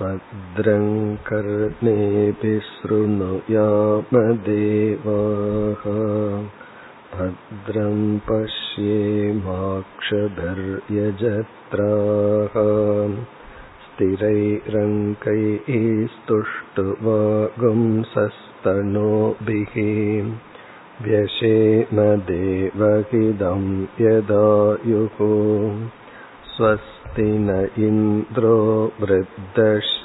भद्रं कर्णेभिः शृणुयामदेवाः भद्रं पश्येमाक्षभिर्यजत्राः स्थिरैरङ्कैः स्तुष्टुवागुंसस्तनोभिः व्यशेमदेवहिदं यदायुः स्वस्ति न इन्द्रो वृद्धश्रवाः।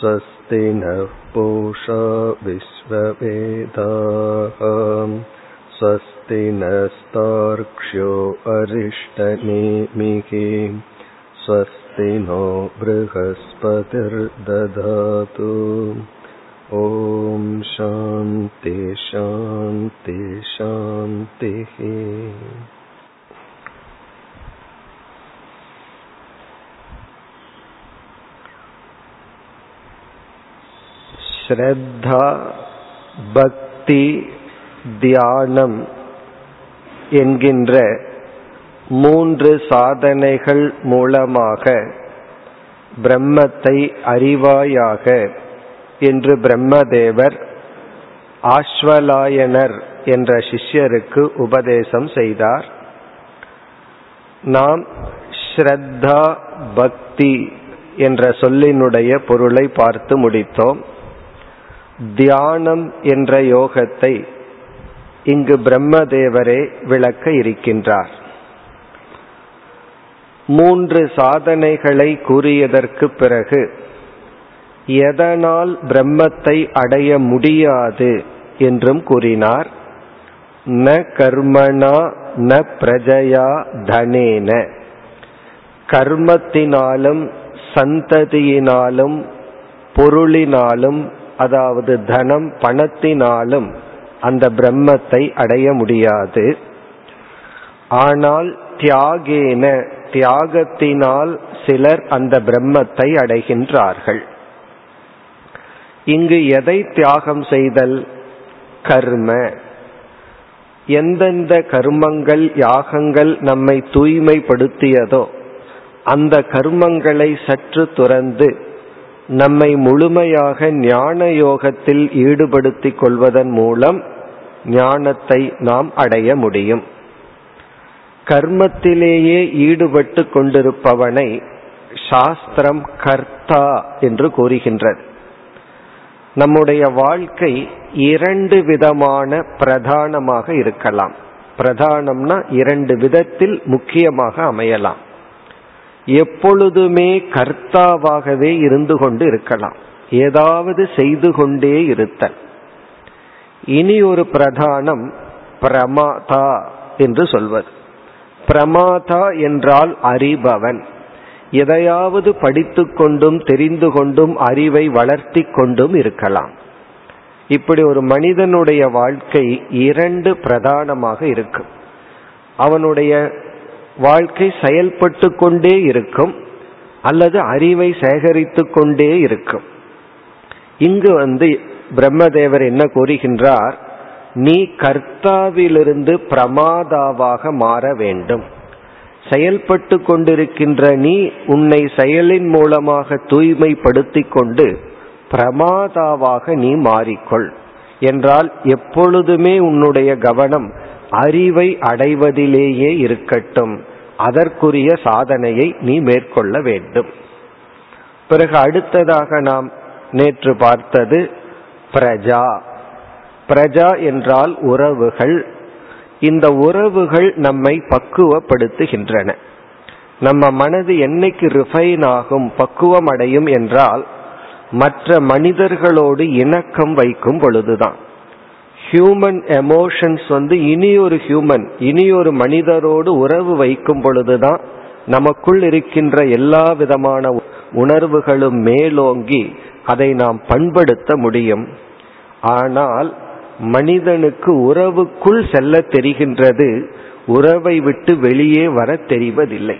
स्वस्ति नः पूषा विश्ववेदाः। स्वस्ति नस्तार्क्ष्यो अरिष्टनेमिः। स्वस्ति नो बृहस्पतिर्दधातु। ॐ शान्ति शान्ति शान्तिः ஸ்ரத்தா பக்தி தியானம் என்கின்ற மூன்று சாதனைகள் மூலமாக பிரம்மத்தை அறிவாயாக என்று பிரம்மதேவர் ஆஸ்வலாயனர் என்ற சிஷ்யருக்கு உபதேசம் செய்தார். நாம் ஸ்ரத்தா பக்தி என்ற சொல்லினுடைய பொருளை பார்த்து முடித்தோம். தியானம் என்ற யோகத்தை இங்கு பிரம்மதேவரே விளக்க இருக்கின்றார். மூன்று சாதனைகளை கூறியதற்கு பிறகு எதனால் பிரம்மத்தை அடைய முடியாது என்றும் கூறினார். ந கர்மணா ந பிரஜயா தனேன. கர்மத்தினாலும் சந்ததியினாலும் பொருளினாலும் அதாவது தனம் பணத்தினாலும் அந்த பிரம்மத்தை அடைய முடியாது. ஆனால் தியாகேன தியாகத்தினால் சிலர் அந்த பிரம்மத்தை அடைகின்றார்கள். இங்கு எதை தியாகம் செய்தல்? கர்ம. எந்தெந்த கர்மங்கள் யாகங்கள் நம்மை தூய்மைப்படுத்தியதோ அந்த கர்மங்களை சற்று துறந்து நம்மை முழுமையாக ஞான யோகத்தில் ஈடுபடுத்திக் கொள்வதன் மூலம் ஞானத்தை நாம் அடைய முடியும். கர்மத்திலேயே ஈடுபட்டு கொண்டிருப்பவனை சாஸ்திரம் கர்த்தா என்று கூறுகின்றது. நம்முடைய வாழ்க்கை இரண்டு விதமான பிரதானமாக இருக்கலாம். பிரதானம்னா இரண்டு விதத்தில் முக்கியமாக அமையலாம். எப்பொழுதுமே கர்த்தாவாகவே இருந்து கொண்டு இருக்கலாம். ஏதாவது செய்து கொண்டே இருத்தல். இனி ஒரு பிரதானம் பிரமாதா என்று சொல்வது. பிரமாதா என்றால் அறிபவன். எதையாவது படித்து கொண்டும் தெரிந்து கொண்டும் அறிவை வளர்த்தி கொண்டும் இருக்கலாம். இப்படி ஒரு மனிதனுடைய வாழ்க்கை இரண்டு பிரதானமாக இருக்கும். அவனுடைய வாழ்க்கை செயல்பட்டு கொண்டே இருக்கும் அல்லது அறிவை சேகரித்து கொண்டே இருக்கும். இங்கு வந்து பிரம்மதேவர் என்ன கூறுகின்றார்? நீ கர்த்தாவிலிருந்து பிரமாதாவாக மாற வேண்டும். செயல்பட்டு கொண்டிருக்கின்ற நீ உன்னை செயலின் மூலமாக தூய்மைப்படுத்திக் கொண்டு பிரமாதாவாக நீ மாறிக்கொள். என்றால் எப்பொழுதுமே உன்னுடைய கவனம் அறிவை அடைவதிலேயே இருக்கட்டும். அதற்குரிய சாதனையை நீ மேற்கொள்ள வேண்டும். பிறகு அடுத்ததாக நாம் நேற்று பார்த்தது பிரஜா. பிரஜா என்றால் உறவுகள். இந்த உறவுகள் நம்மை பக்குவப்படுத்துகின்றன. நம்ம மனது என்னைக்கு ரிஃபைன் ஆகும் பக்குவம் அடையும் என்றால் மற்ற மனிதர்களோடு இணக்கம் வைக்கும் பொழுதுதான். ஹியூமன் எமோஷன்ஸ் வந்து இனி ஒரு ஹியூமன் இனி ஒரு மனிதரோடு உறவு வைக்கும் பொழுதுதான் நமக்குள் இருக்கின்ற எல்லா விதமான உணர்வுகளும் மேலோங்கி அதை நாம் பண்படுத்த முடியும். ஆனால் மனிதனுக்கு உறவுக்குள் செல்ல தெரிகின்றது உறவை விட்டு வெளியே வர தெரிவதில்லை.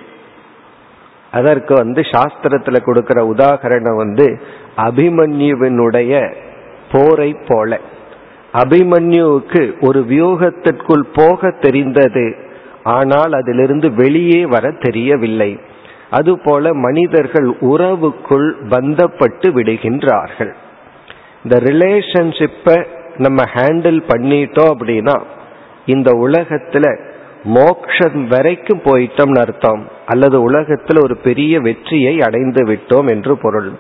அதற்கு வந்து சாஸ்திரத்துல கொடுக்கிற உதாகரணம் வந்து அபிமன்யுவினுடைய போரை போல. அபிமன்யுவுக்கு ஒரு வியூகத்திற்குள் போக தெரிந்தது. ஆனால் அதிலிருந்து வெளியே வர தெரியவில்லை. அதுபோல மனிதர்கள் உறவுக்குள் பந்தப்பட்டு விடுகின்றார்கள். இந்த ரிலேஷன்ஷிப்பை நம்ம ஹேண்டில் பண்ணிட்டோம் அப்படின்னா இந்த உலகத்துல மோக்ஷம் வரைக்கும் போயிட்டோம்னு அர்த்தம். அல்லது உலகத்தில் ஒரு பெரிய வெற்றியை அடைந்து விட்டோம் என்று பொருள்.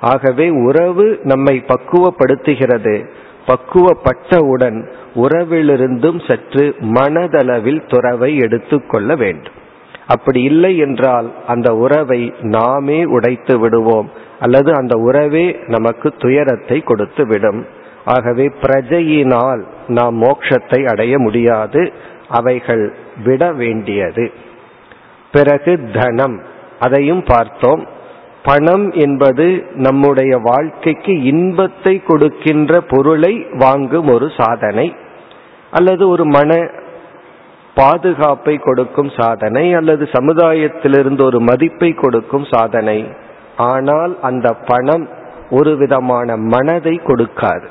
ஆகவே உறவு நம்மை பக்குவப்படுத்துகிறது. பக்குவப்பட்டவுடன் உறவிலிருந்தும் சற்று மனதளவில் துறவை எடுத்துக்கொள்ள வேண்டும். அப்படி இல்லை என்றால் அந்த உறவை நாமே உடைத்து விடுவோம் அல்லது அந்த உறவே நமக்கு துயரத்தை கொடுத்து விடும். ஆகவே பிரஜையினால் நாம் மோட்சத்தை அடைய முடியாது அவைகள் விட வேண்டியது. பிறகு தனம். அதையும் பார்த்தோம். பணம் என்பது நம்முடைய வாழ்க்கைக்கு இன்பத்தை கொடுக்கின்ற பொருளை வாங்கும் ஒரு சாதனை அல்லது ஒரு மன பாதுகாப்பை கொடுக்கும் சாதனை அல்லது சமுதாயத்திலிருந்து ஒரு மதிப்பை கொடுக்கும் சாதனை. ஆனால் அந்த பணம் ஒரு விதமான மனதை கொடுக்காது.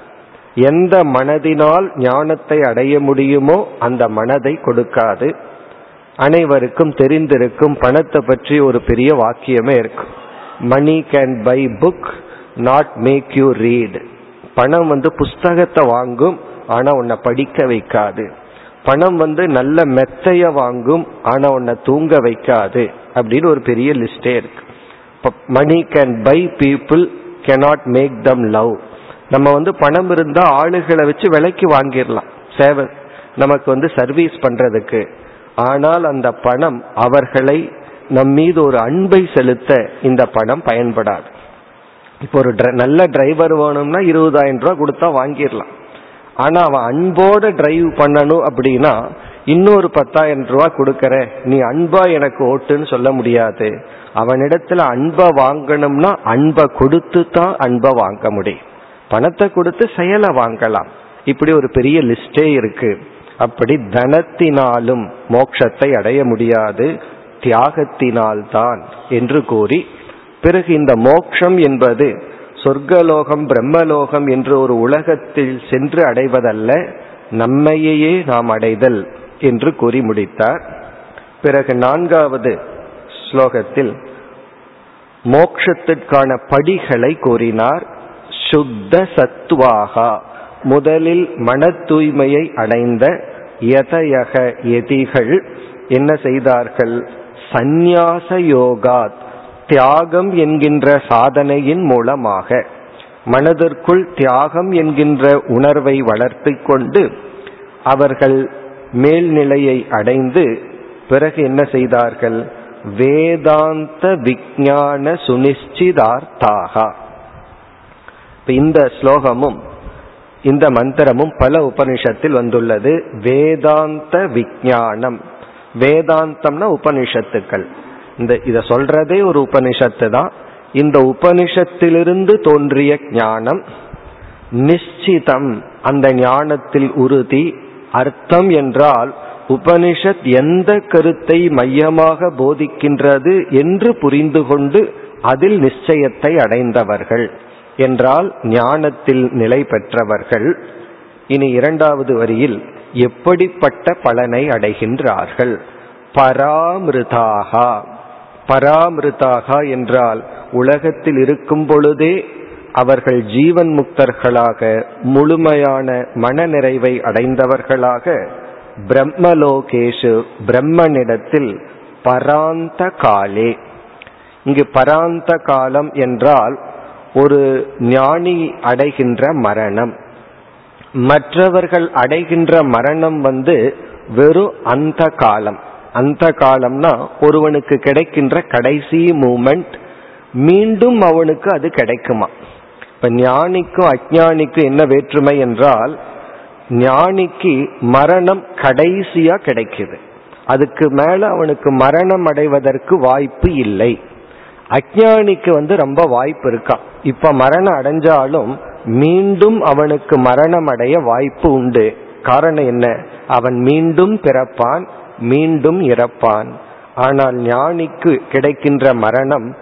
எந்த மனதினால் ஞானத்தை அடைய முடியுமோ அந்த மனதை கொடுக்காது. அனைவருக்கும் தெரிந்திருக்கும் பணத்தை பற்றி ஒரு பெரிய வாக்கியமே இருக்கும் money can buy book not make you read பணம் வந்து புஸ்தகத்தை வாங்கும் ஆனா உன்னை படிக்க வைக்காது. பணம் வந்து நல்ல மெத்தைய வாங்கும் ஆனா உன்னை தூங்க வைக்காது. அப்படின்னு ஒரு பெரிய லிஸ்டே இருக்கு. Money can buy people cannot make them love நம்ம வந்து பணம் இருந்தா ஆளுகளை வச்சு விலைக்கு வாங்கிடலாம். சேவை. நமக்கு வந்து சர்வீஸ் பண்றதுக்கு. ஆனால் அந்த பணம் அவர்களை நம் மீது ஒரு அன்பை செலுத்த இந்த பணம் பயன்படாது. இப்போ ஒரு நல்ல டிரைவர் வேணும்னா இருபதாயிரம் ரூபா கொடுத்தா வாங்கிடலாம். ஆனா அவன் அன்போட டிரைவ் பண்ணணும் அப்படின்னா இன்னொரு பத்தாயிரம் ரூபா கொடுக்கற நீ அன்பா எனக்கு ஓட்டுன்னு சொல்ல முடியாது. அவனிடத்துல அன்பை வாங்கணும்னா அன்பை கொடுத்து தான் அன்பை வாங்க முடியும். பணத்தை கொடுத்து செயலை வாங்கலாம். இப்படி ஒரு பெரிய லிஸ்டே இருக்கு. அப்படி தனத்தினாலும் மோட்சத்தை அடைய முடியாது. தியாகத்தினால்தான் என்று கூறி பிறகு இந்த மோக்ஷம் என்பது சொர்க்கலோகம் பிரம்மலோகம் என்று ஒரு உலகத்தில் சென்று அடைவதல்ல நம்மையே நாம் அடைதல் என்று கூறி முடித்தார். பிறகு நான்காவது ஸ்லோகத்தில் மோக்ஷத்திற்கான படிகளை கூறினார். சுத்த சத்வாகா முதலில் மன தூய்மையை அடைந்த எதயக எதிகள் என்ன செய்தார்கள்? சந்நியாச யோகாத் தியாகம் என்கின்ற சாதனையின் மூலமாக மனதிற்குள் தியாகம் என்கின்ற உணர்வை வளர்த்து கொண்டு அவர்கள் மேல்நிலையை அடைந்து பிறகு என்ன செய்தார்கள்? வேதாந்த விஜான சுனிச்சிதார்த்தாகா. இந்த ஸ்லோகமும் இந்த மந்திரமும் பல உபனிஷத்தில் வந்துள்ளது. வேதாந்த விஜானம் வேதாந்தம்னா உபனிஷத்துக்கள். இந்த இத சொல்றதே ஒரு உபனிஷத்து தான். இந்த உபனிஷத்திலிருந்து தோன்றிய ஞானம் நிச்சிதம் அந்த ஞானத்தில் உறுதி. அர்த்தம் என்றால் உபனிஷத் எந்த கருத்தை மையமாக போதிக்கின்றது என்று புரிந்து கொண்டு அதில் நிச்சயத்தை அடைந்தவர்கள். என்றால் ஞானத்தில் நிலை பெற்றவர்கள். இனி இரண்டாவது வரியில் எப்படிப்பட்ட பலனை அடைகின்றார்கள்? பராமிருதாகா. பராமிருதாகா என்றால் உலகத்தில் இருக்கும் பொழுதே அவர்கள் ஜீவன் முக்தர்களாக முழுமையான மன நிறைவை அடைந்தவர்களாக பிரம்மலோகேஷு பிரம்மனிடத்தில் பராந்த காலே. இங்கு பராந்த காலம் என்றால் ஒரு ஞானி அடைகின்ற மரணம். மற்றவர்கள் அடைகின்ற மரணம் வந்து வெறும் அந்த காலம். அந்த காலம்னா ஒருவனுக்கு கிடைக்கின்ற கடைசி மூமெண்ட் மீண்டும் அவனுக்கு அது கிடைக்குமா? இப்ப ஞானிக்கும் அஜானிக்கும் என்ன வேற்றுமை என்றால் ஞானிக்கு மரணம் கடைசியா கிடைக்குது. அதுக்கு மேல அவனுக்கு மரணம் அடைவதற்கு வாய்ப்பு இல்லை. அஜானிக்கு வந்து ரொம்ப வாய்ப்பு இருக்கா? இப்ப மரணம் அடைஞ்சாலும் மீண்டும் அவனுக்கு மரணம் அடைய வாய்ப்பு உண்டு. காரணம் என்ன? அவன் மீண்டும் பிறப்பான் மீண்டும் இறப்பான். ஆனால் ஞானிக்கு கிடைக்கின்ற மரணம்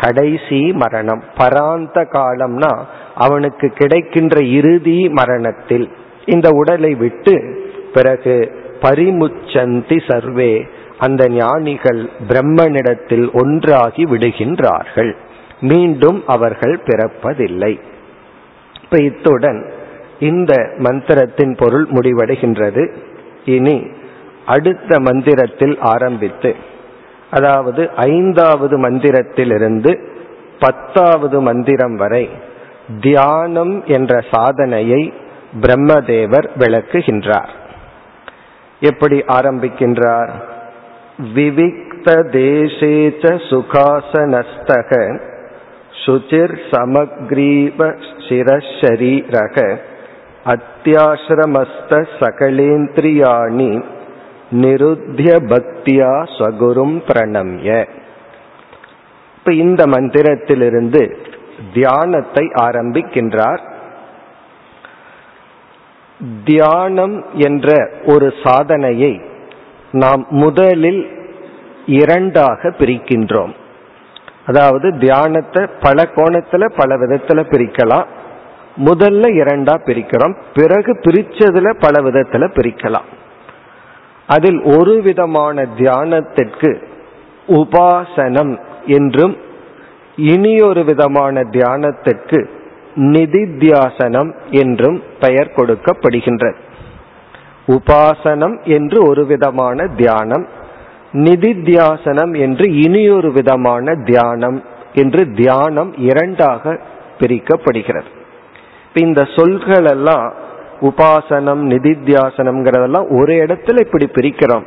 கடைசி மரணம். பராந்த காலம்னா அவனுக்கு கிடைக்கின்ற இறுதி மரணத்தில். இந்த உடலை விட்டு பிறகு பரிமுச்சந்தி சர்வே. அந்த ஞானிகள் பிரம்மனிடத்தில் ஒன்றாகி விடுகின்றார்கள். மீண்டும் அவர்கள் பிறப்பதில்லை. இப்ப இத்துடன் இந்த மந்திரத்தின் பொருள் முடிவடைகின்றது. இனி அடுத்த மந்திரத்தில் ஆரம்பித்து அதாவது ஐந்தாவது மந்திரத்திலிருந்து பத்தாவது மந்திரம் வரை தியானம் என்ற சாதனையை பிரம்மதேவர் விளக்குகின்றார். எப்படி ஆரம்பிக்கின்றார்? விவிக்த தேசேச்ச சுகாசனஸ்தக சுச்சிர் சமக்ரீவ சிரஷரீரக அத்தியாசிரமஸ்த சகலேந்திரியாணி நிருத்திய பக்தியா ஸ்வகுரும் பிரணம்ய. இப்ப இந்த மந்திரத்திலிருந்து தியானத்தை ஆரம்பிக்கின்றார். தியானம் என்ற ஒரு சாதனையை நாம் முதலில் இரண்டாக பிரிக்கின்றோம். அதாவது தியானத்தை பல கோணத்துல பல விதத்துல பிரிக்கலாம். முதல்ல இரண்டா பிரிக்கிறோம். பிறகு பிரிச்சதுல பல விதத்துல பிரிக்கலாம். அதில் ஒரு விதமான தியானத்திற்கு உபாசனம் என்றும் இனியொரு விதமான தியானத்திற்கு நிதித்தியாசனம் என்றும் பெயர் கொடுக்கப்படுகின்றது உபாசனம் என்று ஒரு விதமான தியானம். நிதித்தியாசனம் என்று இனியொரு விதமான தியானம் என்று தியானம் இரண்டாக பிரிக்கப்படுகிறது. இந்த சொல்கள் எல்லாம் உபாசனம் நிதித்தியாசனம்ங்கிறதெல்லாம் ஒரு இடத்துல இப்படி பிரிக்கிறோம்.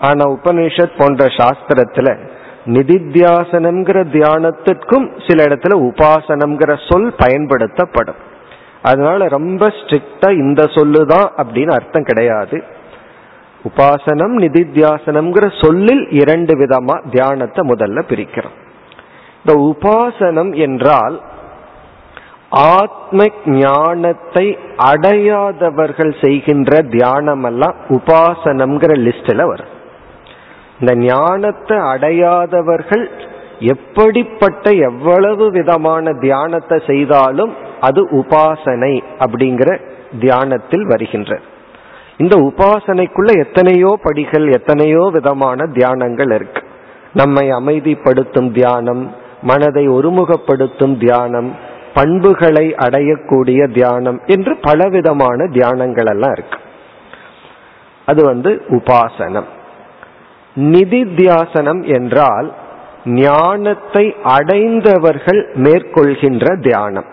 ஆனா உபனிஷத் போன்ற சாஸ்திரத்துல நிதித்தியாசனம்ங்கிற தியானத்திற்கும் சில இடத்துல உபாசனம்ங்கிற சொல் பயன்படுத்தப்படும். அதனால ரொம்ப ஸ்ட்ரிக்டா இந்த சொல்லுதான் அப்படின்னு அர்த்தம் கிடையாது. உபாசனம் நிதித்தியாசனம்ங்கிற சொல்லில் இரண்டு விதமா தியானத்தை முதல்ல பிரிக்கிறோம். இந்த உபாசனம் என்றால் ஆத்ம ஞானத்தை அடையாதவர்கள் செய்கின்ற தியானம் எல்லாம் உபாசனம்ங்கிற லிஸ்ட்ல வரும். இந்த ஞானத்தை அடையாதவர்கள் எப்படிப்பட்ட எவ்வளவு விதமான தியானத்தை செய்தாலும் அது உபாசனை அப்படிங்கிற தியானத்தில் வருகின்ற இந்த உபாசனைக்குள்ள எத்தனையோ படிகள் எத்தனையோ விதமான தியானங்கள் இருக்கு. நம்மை அமைதிப்படுத்தும் தியானம் மனதை ஒருமுகப்படுத்தும் தியானம் பண்புகளை அடையக்கூடிய தியானம் என்று பலவிதமான தியானங்கள் எல்லாம் இருக்கு. அது வந்து உபாசனம். நிதித்தியாசனம் என்றால் ஞானத்தை அடைந்தவர்கள் மேற்கொள்கின்ற தியானம்.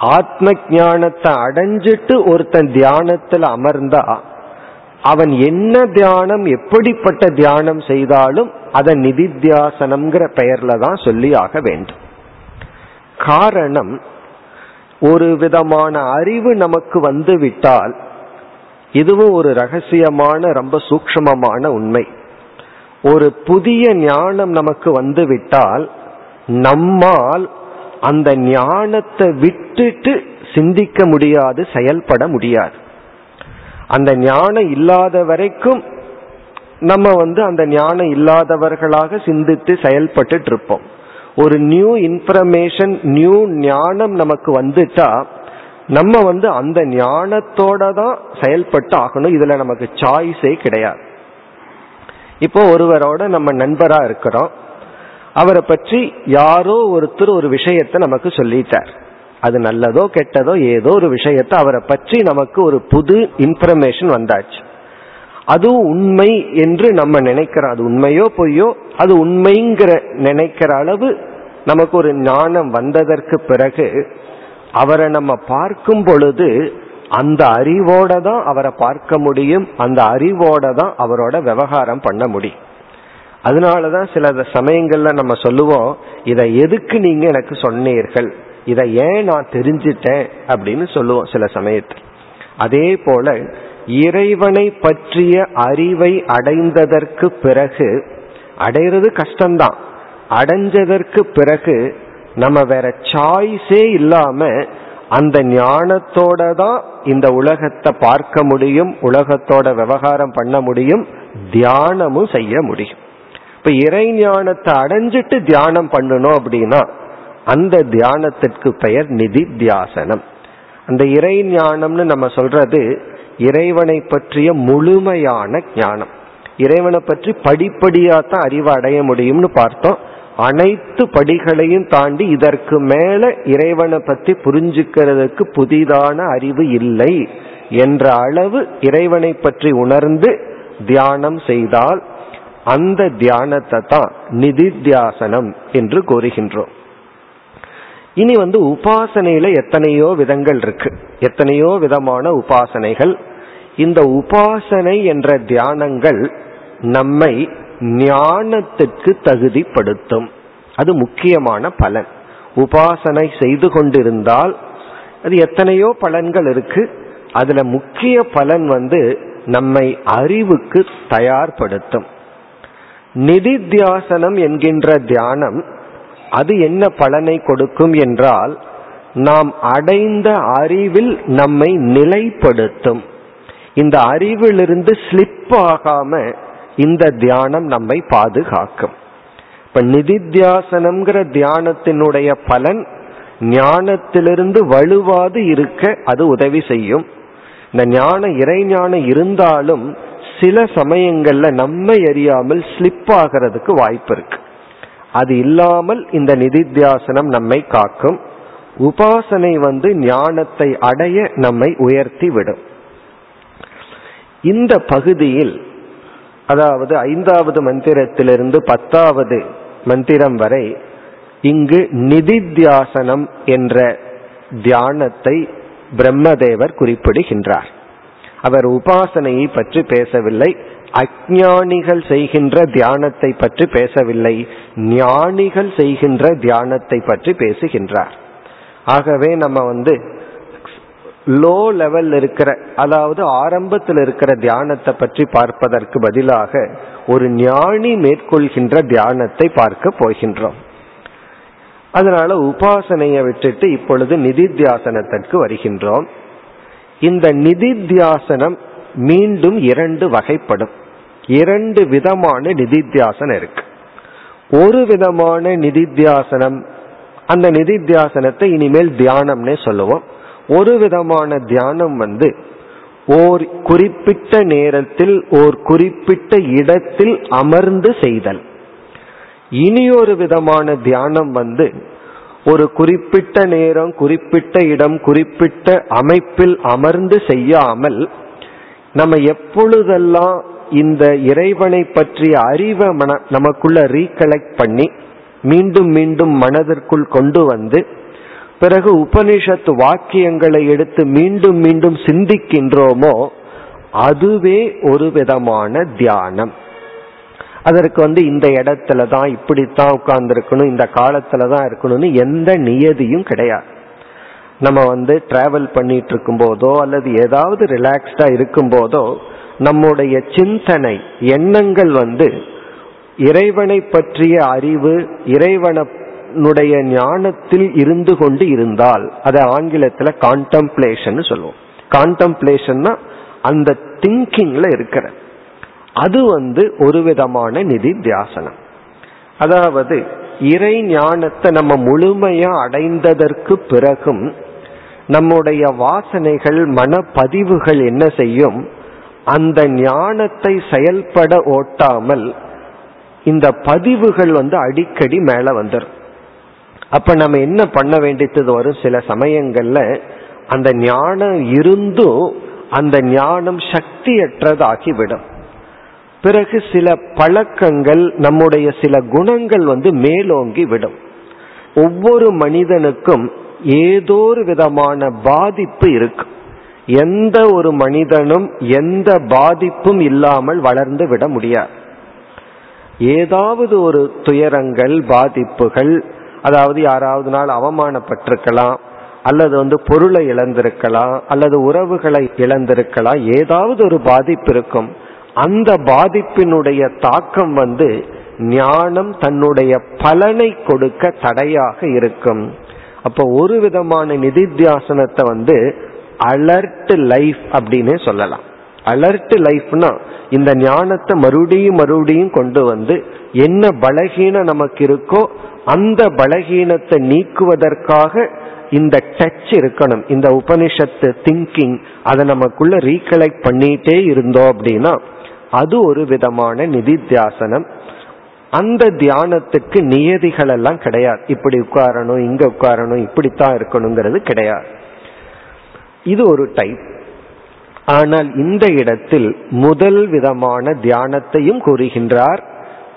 ஆத்ம ஞானத்தை அடைஞ்சிட்டு ஒருத்தன் தியானத்தில் அமர்ந்தா அவன் என்ன தியானம் எப்படிப்பட்ட தியானம் செய்தாலும் அதை நிதித்தியாசனம்ங்கிற பெயர்ல தான் சொல்லி ஆக வேண்டும். காரணம் ஒரு விதமான அறிவு நமக்கு வந்து விட்டால் இதுவும் ஒரு ரகசியமான ரொம்ப சூக்ஷமமான உண்மை. ஒரு புதிய ஞானம் நமக்கு வந்து விட்டால் நம்மால் அந்த ஞானத்தை விட்டுட்டு சிந்திக்க முடியாது செயல்பட முடியாது. அந்த ஞானம் இல்லாத வரைக்கும் நம்ம வந்து அந்த ஞானம் இல்லாதவர்களாக சிந்தித்து செயல்பட்டு இருப்போம். ஒரு நியூ இன்ஃபர்மேஷன் நியூ ஞானம் நமக்கு வந்துட்டா நம்ம வந்து அந்த ஞானத்தோட தான் செயல்பட்டு ஆகணும். இதுல நமக்கு சாய்ஸே கிடையாது. இப்போ ஒருவரோட நம்ம நண்பரா இருக்கிறோம். அவரை பற்றி யாரோ ஒருத்தர் ஒரு விஷயத்தை நமக்கு சொல்லிட்டார். அது நல்லதோ கெட்டதோ ஏதோ ஒரு விஷயத்த அவரை பற்றி நமக்கு ஒரு புது இன்ஃபர்மேஷன் வந்தாச்சு. அதுவும் உண்மை என்று நம்ம நினைக்கிறோம் அது உண்மையோ பொய்யோ அது உண்மைங்கிற நினைக்கிற அளவு நமக்கு ஒரு ஞானம் வந்ததற்கு பிறகு அவரை நம்ம பார்க்கும் பொழுது அந்த அறிவோட தான் அவரை பார்க்க முடியும் அந்த அறிவோட தான் அவரோட விவகாரம் பண்ண முடியும். அதனாலதான் சில சமயங்கள்ல நம்ம சொல்லுவோம் இதை எதுக்கு நீங்க எனக்கு சொன்னீர்கள்? இதை ஏன் நான் தெரிஞ்சிட்டேன்? அப்படின்னு சொல்லுவோம் சில சமயத்தில். அதே போல இறைவனை பற்றிய அறிவை அடைந்ததற்கு பிறகு அடைகிறது கஷ்டம்தான். அடைஞ்சதற்கு பிறகு நம்ம வேற சாய்ஸே இல்லாம அந்த ஞானத்தோட தான் இந்த உலகத்தை பார்க்க முடியும் உலகத்தோட விவகாரம் பண்ண முடியும் தியானமும் செய்ய முடியும். இப்ப இறை ஞானத்தை அடைஞ்சிட்டு தியானம் பண்ணணும் அப்படின்னா அந்த தியானத்திற்கு பெயர் நிதி தியாசனம். அந்த இறை ஞானம்னு நம்ம சொல்றது இறைவனை பற்றிய முழுமையான ஞானம். இறைவனை பற்றி படிப்படியா தான் அறிவை அடைய முடியும்னு பார்த்தோம். அனைத்து படிகளையும் தாண்டி இதற்கு மேல இறைவனை பற்றி புரிஞ்சுக்கிறதுக்கு புதிதான அறிவு இல்லை என்ற அளவு இறைவனை பற்றி உணர்ந்து தியானம் செய்தால் அந்த தியானத்தை தான் நிதித்தியாசனம் என்று கூறுகின்றோம். இனி வந்து உபாசனையில எத்தனையோ விதங்கள் இருக்கு. எத்தனையோ விதமான உபாசனைகள். இந்த உபாசனை என்ற தியானங்கள் நம்மை ஞானத்துக்கு தகுதிப்படுத்தும். அது முக்கியமான பலன். உபாசனை செய்து கொண்டிருந்தால் அது எத்தனையோ பலன்கள் இருக்கு. அதுல முக்கிய பலன் வந்து நம்மை அறிவுக்கு தயார்படுத்தும். நிதித்தியாசனம் என்கின்ற தியானம் அது என்ன பலனை கொடுக்கும் என்றால் நாம் அடைந்த அறிவில் நம்மை நிலைப்படுத்தும். இந்த அறிவிலிருந்து ஸ்லிப் ஆகாம இந்த தியானம் நம்மை பாதுகாக்கும். இப்ப நிதித்தியாசனம்ங்கிற தியானத்தினுடைய பலன் ஞானத்திலிருந்து வலுவாது இருக்க அது உதவி செய்யும். இந்த ஞான இறைஞானம் இருந்தாலும் சில சமயங்கள்ல நம்மை அறியாமல் ஸ்லிப் ஆகிறதுக்கு வாய்ப்பு இருக்கு. அது இல்லாமல் இந்த நிதித்தியாசனம் நம்மை காக்கும். உபாசனை வந்து ஞானத்தை அடைய நம்மை உயர்த்தி விடும். இந்த பகுதியில் அதாவது ஐந்தாவது மந்திரத்திலிருந்து பத்தாவது மந்திரம் வரை இங்கு நிதித்தியாசனம் என்ற தியானத்தை பிரம்மதேவர் குறிப்பிடுகின்றார். அவர் உபாசனையை பற்றி பேசவில்லை. அஜானிகள் செய்கின்ற தியானத்தை பற்றி பேசவில்லை. ஞானிகள் செய்கின்ற தியானத்தை பற்றி பேசுகின்றார். ஆகவே நம்ம வந்து லோ லெவல் இருக்கிற அதாவது ஆரம்பத்தில் இருக்கிற தியானத்தை பற்றி பார்ப்பதற்கு பதிலாக ஒரு ஞானி மேற்கொள்கின்ற தியானத்தை பார்க்க போகின்றோம். அதனால உபாசனையை விட்டுட்டு இப்பொழுது நிதித்தியாசனத்திற்கு வருகின்றோம். இந்த நிதித்தியாசனம் மீண்டும் இரண்டு வகைப்படும். இரண்டு விதமான நிதித்தியாசனம் இருக்கு. ஒரு விதமான நிதித்தியாசனம் அந்த நிதித்தியாசனத்தை இனிமேல் தியானம்னே சொல்லுவோம். ஒரு விதமான தியானம் வந்து ஓர் குறிப்பிட்ட நேரத்தில் ஓர் குறிப்பிட்ட இடத்தில் அமர்ந்து செய்தல். இனியொரு விதமான தியானம் வந்து ஒரு குறிப்பிட்ட நேரம் குறிப்பிட்ட இடம் குறிப்பிட்ட அமைப்பில் அமர்ந்து செய்யாமல் நம்ம எப்பொழுதெல்லாம் இந்த இறைவனை பற்றிய அறிவை மன நமக்குள்ள ரீகலெக்ட் பண்ணி மீண்டும் மீண்டும் மனதிற்குள் கொண்டு வந்து பிறகு உபனிஷத்து வாக்கியங்களை எடுத்து மீண்டும் மீண்டும் சிந்திக்கின்றோமோ அதுவே ஒரு விதமான தியானம். அதற்கு வந்து இந்த இடத்துல தான் இப்படித்தான் உட்கார்ந்துருக்கணும் இந்த காலத்துல தான் இருக்கணும்னு எந்த நியதியும் கிடையாது. நம்ம வந்து டிராவல் பண்ணிட்டு இருக்கும் போதோ அல்லது ஏதாவது ரிலாக்ஸ்டா இருக்கும் போதோ நம்முடைய சிந்தனை எண்ணங்கள் வந்து இறைவனை பற்றிய அறிவு இறைவனுடைய ஞானத்தில் இருந்து கொண்டு இருந்தால் அதை ஆங்கிலத்தில் கான்டம்ப்ளேஷன் சொல்லுவோம். கான்டம்ப்ளேஷன்னா அந்த திங்கிங்ல இருக்கிற அது வந்து ஒரு விதமான நிதி தியாசனம். அதாவது இறை ஞானத்தை நம்ம முழுமையா அடைந்ததற்கு பிறகும் நம்முடைய வாசனைகள் மனப்பதிவுகள் என்ன செய்யும்? அந்த ஞானத்தை செயல்பட ஓட்டாமல் இந்த பதிவுகள் வந்து அடிக்கடி மேல வந்துடும் அப்ப நம்ம என்ன பண்ண வேண்டியது வரும்? சில சமயங்கள்ல அந்த ஞானம் இருந்தும் அந்த ஞானம் சக்தியற்றதாகிவிடும். பிறகு சில பழக்கங்கள் நம்முடைய சில குணங்கள் வந்து மேலோங்கி விடும். ஒவ்வொரு மனிதனுக்கும் ஏதோ ஒரு விதமான பாதிப்பு இருக்கு. எந்த ஒரு மனிதனும் எந்த பாதிப்பும் இல்லாமல் வளர்ந்து விட முடியாது. ஏதாவது ஒரு துயரங்கள் பாதிப்புகள் அதாவது யாராவது நாள் அவமானப்பட்டிருக்கலாம் அல்லது வந்து பொருளை இழந்திருக்கலாம் அல்லது உறவுகளை இழந்திருக்கலாம் ஏதாவது ஒரு பாதிப்பு இருக்கும். அந்த பாதிப்பினுடைய தாக்கம் வந்து ஞானம் தன்னுடைய பலனை கொடுக்க தடையாக இருக்கும். அப்போ ஒரு விதமான நிதித்தியாசனத்தை வந்து அலர்ட் லைஃப் அப்படின்னே சொல்லலாம். அலர்ட் லைஃப்னா இந்த ஞானத்தை மறுபடியும் மறுபடியும் கொண்டு வந்து என்ன பலகீனம் நமக்கு இருக்கோ அந்த பலகீனத்தை நீக்குவதற்காக இந்த டச் இருக்கணும். இந்த உபனிஷத்து திங்கிங் அதை நமக்குள்ள ரீகலெக்ட் பண்ணிட்டே இருந்தோம் அப்படின்னா அது ஒரு விதமான நிதித்தியாசனம் அந்த தியானத்துக்கு நியதிகள் எல்லாம் கிடையாது. இப்படி உட்காரணும் இங்க உட்காரணும் இப்படித்தான் இருக்கணுங்கிறது கிடையாது. இது ஒரு டைப் ஆனால் இந்த இடத்தில் முதல் விதமான தியானத்தையும் கூறுகின்றார்.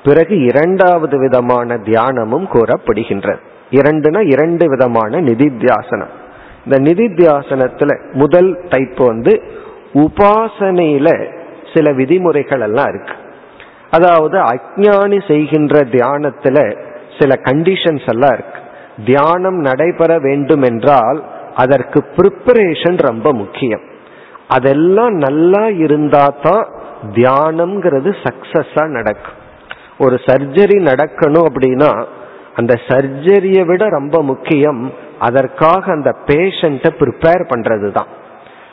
பிறகு இரண்டாவது விதமான தியானமும் கூறப்படுகின்றது. இரண்டுனா இரண்டு விதமான நிதித்தியாசனம் இந்த நிதித்தியாசனத்துல முதல் டைப் வந்து உபாசனையில சில விதிமுறைகள் எல்லாம் இருக்கு. அதாவது அஜானி செய்கின்ற தியானத்துல சில கண்டிஷன்ஸ் எல்லாம் இருக்கு. தியானம் நடைபெற வேண்டும் என்றால் அதற்கு ப்ரிப்பரேஷன் ரொம்ப முக்கியம். அதெல்லாம் நல்லா இருந்தா தான் தியானம்ங்கிறது சக்சஸா நடக்கும். ஒரு சர்ஜரி நடக்கணும் அப்படின்னா அந்த சர்ஜரியை விட ரொம்ப முக்கியம். அதற்காக அந்த பேஷண்ட்டை ப்ரிப்பேர் பண்றது தான்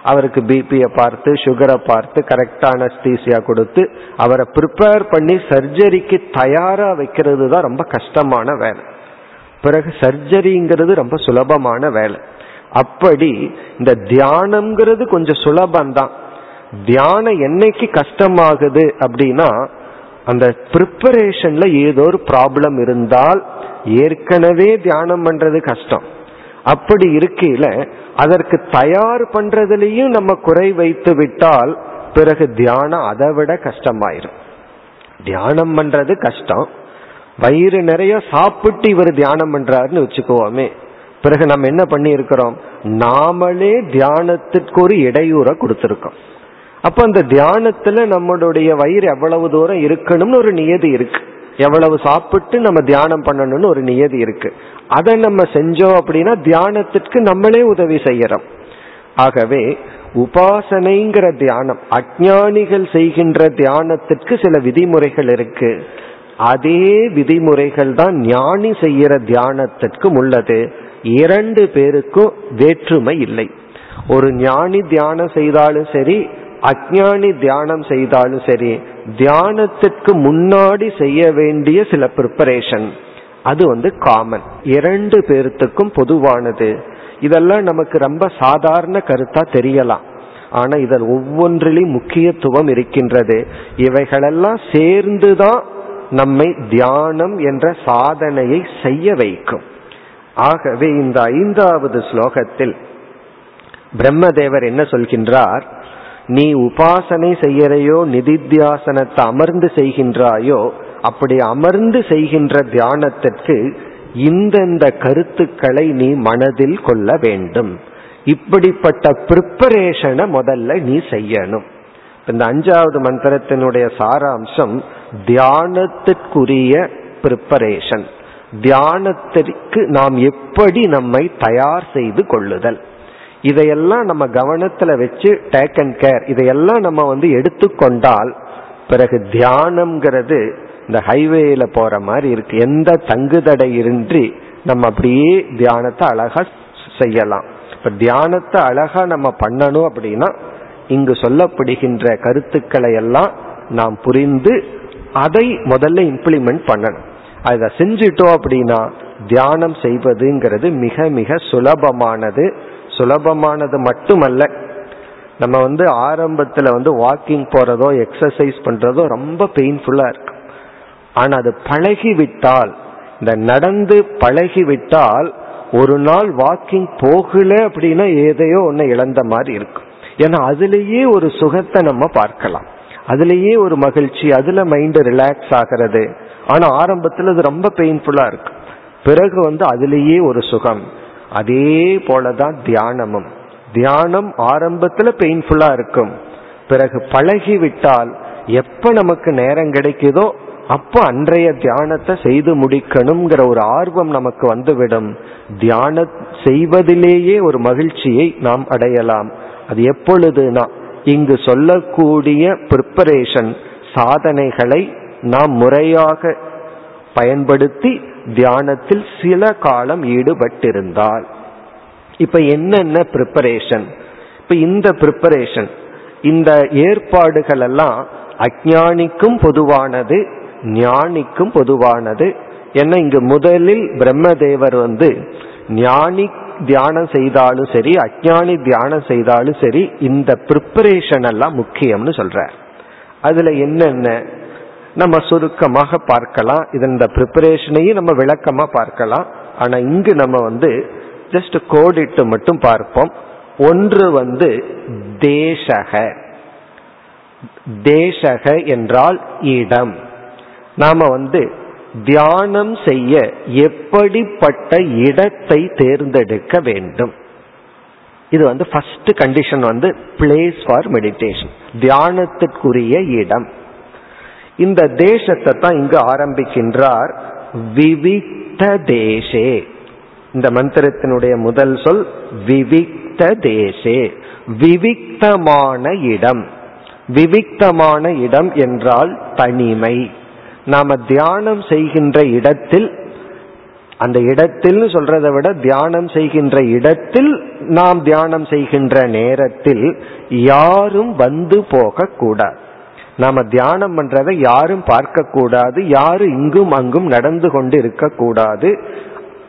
அவருக்கு பிபியை பார்த்து சுகரை பார்த்து கரெக்டான ஸ்டீசியா கொடுத்து அவரை ப்ரிப்பேர் பண்ணி சர்ஜரிக்கு தயாராக வைக்கிறது தான் ரொம்ப கஷ்டமான வேலை. பிறகு சர்ஜரிங்கிறது ரொம்ப சுலபமான வேலை. அப்படி இந்த தியானம்ங்கிறது கொஞ்சம் சுலபம்தான் தியானம் என்னைக்கு கஷ்டமாகுது அப்படின்னா அந்த ப்ரிப்பரேஷன்ல ஏதோ ஒரு ப்ராப்ளம் இருந்தால் ஏற்கனவே தியானம் பண்றது கஷ்டம். அப்படி இருக்கையில அதற்கு தயார் பண்றதுலயும் நம்ம குறை வைத்து விட்டால் பிறகு தியானம் அதை விட கஷ்டமாயிரும். தியானம் பண்றது கஷ்டம். வயிறு நிறைய சாப்பிட்டு இவர் தியானம் பண்றாருன்னு வச்சுக்கோமே. பிறகு நம்ம என்ன பண்ணி இருக்கிறோம் நாமளே தியானத்திற்கு ஒரு இடையூற கொடுத்திருக்கோம். அப்ப அந்த தியானத்துல நம்மளுடைய வயிறு எவ்வளவு தூரம் இருக்கணும்னு ஒரு நியதி இருக்கு. எவ்வளவு சாப்பிட்டு நம்ம தியானம் பண்ணணும்னு ஒரு நியதி இருக்கு. அதை நம்ம செஞ்சோம் அப்படின்னா தியானத்திற்கு நம்மளே உதவி செய்யறோம். ஆகவே உபாசனைங்கிற தியானம் அஜானிகள் செய்கின்ற தியானத்திற்கு சில விதிமுறைகள் இருக்கு. அதே விதிமுறைகள் தான் ஞானி செய்கிற தியானத்திற்கும் உள்ளது. இரண்டு பேருக்கும் வேற்றுமை இல்லை. ஒரு ஞானி தியானம் செய்தாலும் சரி அஜானி தியானம் செய்தாலும் சரி தியானத்திற்கு முன்னாடி செய்ய வேண்டிய சில ப்ரிப்பரேஷன் அது வந்து காமன் இரண்டு பேர்த்துக்கும் பொதுவானது. இதெல்லாம் நமக்கு ரொம்ப சாதாரண கருத்தா தெரியலாம். ஆனா இதன் ஒவ்வொன்றிலும் முக்கியத்துவம் இருக்கின்றது. இவைகளெல்லாம் சேர்ந்துதான் நம்மை தியானம் என்ற சாதனையை செய்ய வைக்கும். ஆகவே இந்த ஐந்தாவது ஸ்லோகத்தில் பிரம்மதேவர் என்ன சொல்கின்றார்? நீ உபாசனை செய்யறையோ நிதித்தியாசனத்தை அமர்ந்து செய்கின்றாயோ அப்படி அமர்ந்து செய்கின்ற தியானத்திற்கு இந்தந்த கருத்துக்களை நீ மனதில் கொள்ள வேண்டும். இப்படிப்பட்ட ப்ரிப்பரேஷனை முதல்ல நீ செய்யணும். இந்த அஞ்சாவது மந்திரத்தினுடைய சாராம்சம் தியானத்திற்குரிய ப்ரிப்பரேஷன் தியானத்திற்கு நாம் எப்படி நம்மை தயார் செய்து கொள்ளுதல்? இதையெல்லாம் நம்ம கவனத்துல வச்சு டேக் அண்ட் கேர் இதையெல்லாம் நம்ம வந்து எடுத்துக்கொண்டால் பிறகு தியானம்ங்கிறது இந்த ஹைவேல போற மாதிரி இருக்கு. எந்த தங்குதடை இன்றி நம்ம அப்படியே தியானத்தை அழகா செய்யலாம். இப்ப தியானத்தை அழகா நம்ம பண்ணணும் அப்படின்னா இங்கு சொல்லப்படுகின்ற கருத்துக்களை எல்லாம் நாம் புரிந்து அதை முதல்ல இம்ப்ளிமெண்ட் பண்ணணும். அதை செஞ்சிட்டோம் அப்படின்னா தியானம் செய்வதுங்கிறது மிக மிக சுலபமானது. சுலபமானது மட்டுமல்ல நம்ம வந்து ஆரம்பத்தில் வந்து வாக்கிங் போகிறதோ எக்ஸசைஸ் பண்ணுறதோ ரொம்ப பெயின்ஃபுல்லாக இருக்கு. ஆனால் அது பழகி விட்டால் இந்த நடந்து பழகி விட்டால் ஒரு நாள் வாக்கிங் போகல அப்படின்னா ஏதையோ ஒன்று இழந்த மாதிரி இருக்கும் ஏன்னா அதுலேயே ஒரு சுகத்தை நம்ம பார்க்கலாம். அதுலேயே ஒரு மகிழ்ச்சி அதில் மைண்டு ரிலாக்ஸ் ஆகிறது. ஆனால் ஆரம்பத்தில் அது ரொம்ப பெயின்ஃபுல்லாக இருக்கு. பிறகு வந்து அதுலேயே ஒரு சுகம். அதே போலதான் தியானமும். தியானம் ஆரம்பத்துல பெயின்ஃபுல்லா இருக்கும். பிறகு பழகி விட்டால் எப்ப நமக்கு நேரம் கிடைக்குதோ அப்போ அன்றைய தியானத்தை செய்து முடிக்கணுங்கிற ஒரு ஆர்வம் நமக்கு வந்துவிடும். தியான செய்வதிலேயே ஒரு மகிழ்ச்சியை நாம் அடையலாம். அது எப்பொழுதுனா இங்கு சொல்லக்கூடிய ப்ரிப்பரேஷன் சாதனைகளை நாம் முறையாக பயன்படுத்தி தியானத்தில் சில காலம் ஈடுபட்டிருந்தால் இப்ப என்னென்ன ப்ரிப்பரேஷன் இப்ப இந்த ப்ரிப்பரேஷன் இந்த ஏற்பாடுகள் எல்லாம் அஜானிக்கும் பொதுவானது ஞானிக்கும் பொதுவானது. ஏன்னா இங்கு முதலில் பிரம்மதேவர் வந்து ஞானி தியானம் செய்தாலும் சரி அஜானி தியானம் செய்தாலும் சரி இந்த ப்ரிப்பரேஷன் எல்லாம் முக்கியம்னு சொல்றார். அதுல என்னென்ன? நம்ம சுருக்கமாக பார்க்கலாம். இதன் இந்த ப்ரிப்பரேஷனையும் நம்ம விளக்கமா பார்க்கலாம். ஆனா இங்கு நம்ம வந்து ஜஸ்ட் கோடிட்டு மட்டும் பார்ப்போம். ஒன்று வந்து தேசக. தேசக என்றால் இடம். நாம வந்து தியானம் செய்ய எப்படிப்பட்ட இடத்தை தேர்ந்தெடுக்க வேண்டும். இது வந்து ஃபர்ஸ்ட் கண்டிஷன் வந்து பிளேஸ் ஃபார் மெடிடேஷன் தியானத்திற்குரிய இடம். இந்த தேசத்தை தான் இங்கு ஆரம்பிக்கின்றார். விவிக்த தேசே. இந்த மந்திரத்தினுடைய முதல் சொல் விவிக்த தேசே. விவிக்தமான இடம். விவிக்தமான இடம் என்றால் தனிமை. நாம தியானம் செய்கின்ற இடத்தில் அந்த இடத்தில் சொல்றதை விட தியானம் செய்கின்ற இடத்தில் நாம் தியானம் செய்கின்ற நேரத்தில் யாரும் வந்து போக கூடாது நாம தியானம் பண்றதை யாரும் பார்க்க கூடாது யாரும் இங்கும் அங்கும் நடந்து கொண்டு இருக்க கூடாது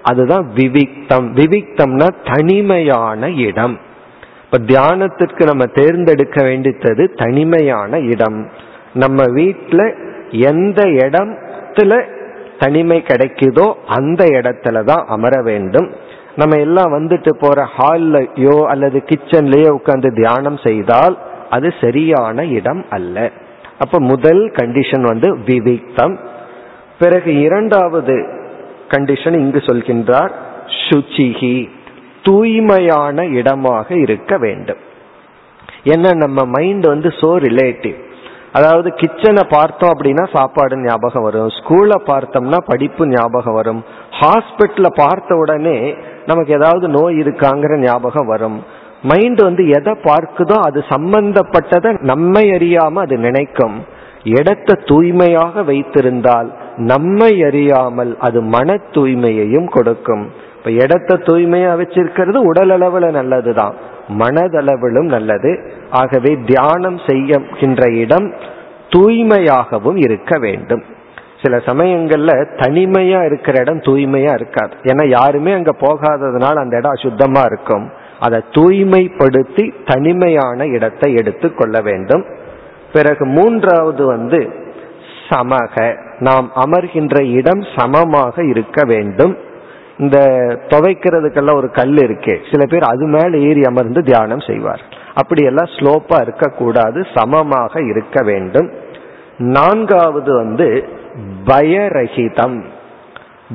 அதுதான் விவிக்தம். விவிக்தம்னா தனிமையான இடம். இப்ப தியானத்திற்கு நம்ம தேர்ந்தெடுக்க வேண்டித்தது தனிமையான இடம். நம்ம வீட்டில் எந்த இடத்துல தனிமை கிடைக்குதோ அந்த இடத்துல தான் அமர வேண்டும். நம்ம எல்லாம் வந்துட்டு போற ஹால்லயோ அல்லது கிச்சன்லயோ உட்காந்து தியானம் செய்தால் அது சரியான இடம் அல்ல. அப்ப முதல் கண்டிஷன் வந்து விவிக்தம். பிறகு இரண்டாவது கண்டிஷன் இங்கு சொல்கின்றார் சுச்சிகி தூய்மையான இடமாக இருக்க வேண்டும். ஏன்னா நம்ம மைண்ட் வந்து சோ ரிலேட்டிவ் அதாவது கிச்சனை பார்த்தோம் அப்படின்னா சாப்பாடு ஞாபகம் வரும் ஸ்கூலை பார்த்தோம்னா படிப்பு ஞாபகம் வரும் ஹாஸ்பிட்டலில் பார்த்த உடனே நமக்கு ஏதாவது நோய் இருக்காங்கிற ஞாபகம் வரும். மைண்ட் வந்து எதை பார்க்குதோ அது சம்பந்தப்பட்டதை நம்மை அறியாம அது நினைக்கும். இடத்தை தூய்மையாக வைத்திருந்தால் நம்மை அறியாமல் அது மன தூய்மையையும் கொடுக்கும். இப்ப இடத்தை தூய்மையா வச்சிருக்கிறது உடல் அளவுல நல்லதுதான். மனதளவிலும் நல்லது. ஆகவே தியானம் செய்கின்ற இடம் தூய்மையாகவும் இருக்க வேண்டும். சில சமயங்கள்ல தனிமையா இருக்கிற இடம் தூய்மையா இருக்காது. ஏன்னா யாருமே அங்க போகாததுனால அந்த இடம் அசுத்தமா இருக்கும். அதை தூய்மைப்படுத்தி தனிமையான இடத்தை எடுத்து கொள்ள வேண்டும். பிறகு மூன்றாவது வந்து சமக. நாம் அமர்கின்ற இடம் சமமாக இருக்க வேண்டும். இந்த துவைக்கிறதுக்கெல்லாம் ஒரு கல் இருக்கே. சில பேர் அது மேல ஏறி அமர்ந்து தியானம் செய்வார். அப்படியெல்லாம் ஸ்லோப்பா இருக்கக்கூடாது. சமமாக இருக்க வேண்டும். நான்காவது வந்து பயரகிதம்.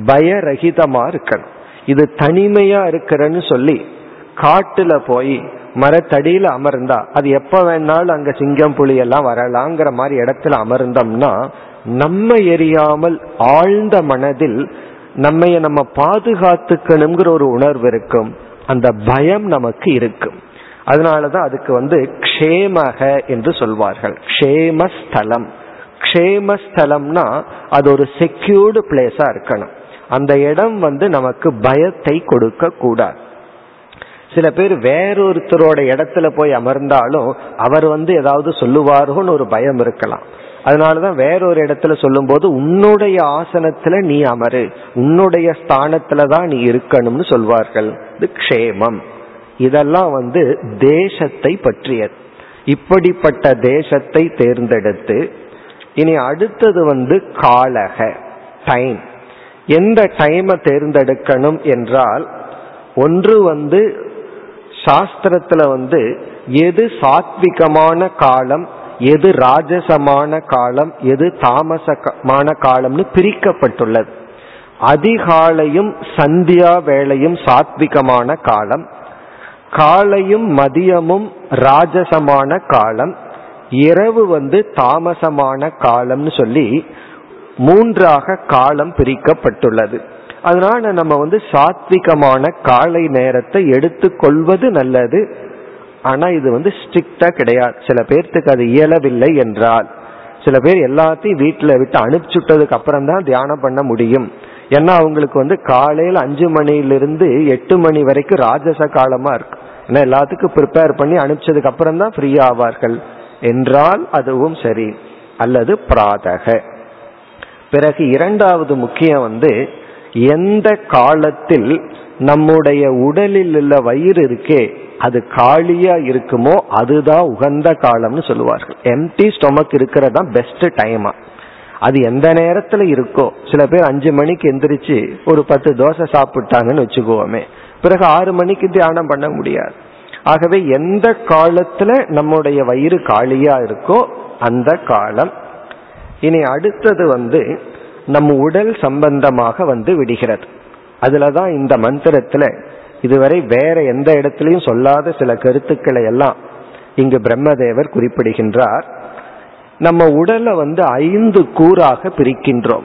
பயரகிதமா இருக்கணும். இது தனிமையா இருக்கிறன்னு சொல்லி காட்டுல போய் மரத்தடியில அமர்ந்தா அது எப்ப வேணாலும் அங்க சிங்கம் புலி எல்லாம் வரலாங்கிற மாதிரி இடத்துல அமர்ந்தோம்னா நம்ம எரியாமல் ஆழ்ந்த மனதில் நம்மைய நம்ம பாதுகாத்துக்கணுங்கிற ஒரு உணர்வு இருக்கும். அந்த பயம் நமக்கு இருக்கும். அதனாலதான் அதுக்கு வந்து க்ஷேமக என்று சொல்வார்கள். க்ஷேமஸ்தலம். க்ஷேமஸ்தலம்னா அது ஒரு செக்யூர்டு பிளேஸா இருக்கணும். அந்த இடம் வந்து நமக்கு பயத்தை கொடுக்க கூடாது சில பேர் வேறொருத்தரோட இடத்துல போய் அமர்ந்தாலும் அவர் வந்து ஏதாவது சொல்லுவாரோன்னு ஒரு பயம் இருக்கலாம். அதனாலதான் வேறொரு இடத்துல சொல்லும் போது உன்னுடைய ஆசனத்துல நீ அமரு. உன்னுடைய ஸ்தானத்துல தான் நீ இருக்கணும்னு சொல்வார்கள். இது க்ஷேமம். இதெல்லாம் வந்து தேசத்தை பற்றியது இப்படிப்பட்ட தேசத்தை தேர்ந்தெடுத்து இனி அடுத்தது வந்து காலக டைம் எந்த டைமை தேர்ந்தெடுக்கணும் என்றால் ஒன்று வந்து சாஸ்திரத்துல வந்து எது சாத்விகமான காலம் எது ராஜசமான காலம் எது தாமசமான காலம்னு பிரிக்கப்பட்டுள்ளது. அதிகாலையும் சந்தியா வேளையும் சாத்விகமான காலம் காலையும் மதியமும் ராஜசமான காலம் இரவு வந்து தாமசமான காலம்னு சொல்லி மூன்றாக காலம் பிரிக்கப்பட்டுள்ளது. அதனால நம்ம வந்து சாத்விகமான காலை நேரத்தை எடுத்துக்கொள்வது நல்லது. ஆனா இது வந்து ஸ்ட்ரிக்டா கிடையாது. சில பேர்த்துக்கு அது இயலவில்லை என்றால் சில பேர் எல்லாத்தையும் வீட்டில் விட்டு அனுப்பிச்சுட்டதுக்கு அப்புறம் தான் தியானம் பண்ண முடியும். ஏன்னா அவங்களுக்கு வந்து காலையில் அஞ்சு மணிலிருந்து எட்டு மணி வரைக்கும் ராஜச காலமா இருக்கு. ஏன்னா எல்லாத்துக்கும் ப்ரிப்பேர் பண்ணி அனுப்பிச்சதுக்கு அப்புறம் தான் ஃப்ரீ ஆவார்கள். என்றால் அதுவும் சரி. அல்லது பிராதக. பிறகு இரண்டாவது முக்கியம் வந்து எந்த காலத்தில் நம்முடைய உடலில் உள்ள வயிறு இருக்கே அது காலியா இருக்குமோ அதுதான் உகந்த காலம்னு சொல்லுவார்கள். எம்டி ஸ்டொமக் இருக்கிறதா பெஸ்ட் டைமா அது எந்த நேரத்துல இருக்கோ சில பேர் அஞ்சு மணிக்கு எந்திரிச்சு ஒரு பத்து தோசை சாப்பிட்டாங்கன்னு வச்சுக்குவோமே பிறகு ஆறு மணிக்கு தியானம் பண்ண முடியாது. ஆகவே எந்த காலத்துல நம்முடைய வயிறு காலியா இருக்கோ அந்த காலம். இனி அடுத்தது வந்து நம் உடல் சம்பந்தமாக வந்து விடுகிறது. அதுலதான் இந்த மந்திரத்துல இதுவரை வேற எந்த இடத்திலையும் சொல்லாத சில கருத்துக்களை எல்லாம் இங்கு பிரம்மதேவர் குறிப்பிடுகின்றார். நம்ம உடலை வந்து ஐந்து கூறாக பிரிக்கின்றோம்.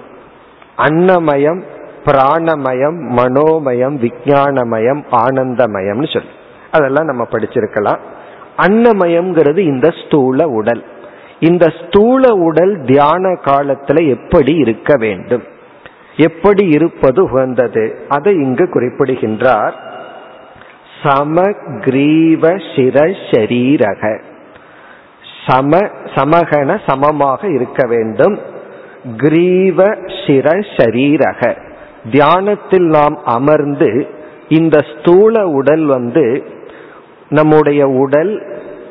அன்னமயம் பிராணமயம் மனோமயம் விஜயானமயம் ஆனந்தமயம்னு சொல்லி. அதெல்லாம் நம்ம படிச்சிருக்கலாம். அன்னமயம்ங்கிறது இந்த ஸ்தூல உடல். இந்த ஸ்தூல உடல் தியான காலத்துல எப்படி இருக்க வேண்டும்? எப்படி இருப்பது உகந்தது? அதை இங்கு குறிப்பிடுகின்றார். சமக்ரீவ சிர சரீரக சம சமகன சமமாக இருக்க வேண்டும். கிரீவ சிர சரீரக தியானத்தில் நாம் அமர்ந்து இந்த ஸ்தூல உடல் வந்து நம்முடைய உடல்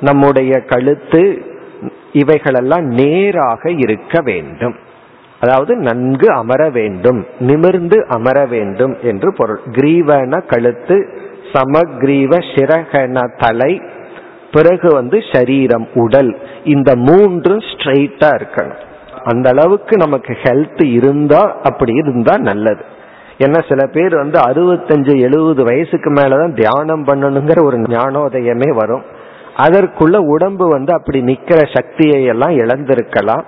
நம்முடைய கழுத்து இவைகளெல்லாம் நேராக இருக்க வேண்டும். அதாவது நன்கு அமர வேண்டும் நிமிர்ந்து அமர வேண்டும் என்று பொருள். கிரீவன கழுத்து சமக்ரீவ சிரகன தலை பிறகு வந்து சரீரம் உடல். இந்த மூன்றும் ஸ்ட்ரெயிட்டா இருக்கணும். அந்த அளவுக்கு நமக்கு ஹெல்த் இருந்தா அப்படி இருந்தா நல்லது. ஏன்னா சில பேர் வந்து அறுபத்தஞ்சு எழுபது வயசுக்கு மேலதான் தியானம் பண்ணணுங்கிற ஒரு ஞானோதயமே வரும். அதற்குள்ள உடம்பு வந்து அப்படி நிக்கிற சக்தியை எல்லாம் இழந்திருக்கலாம்.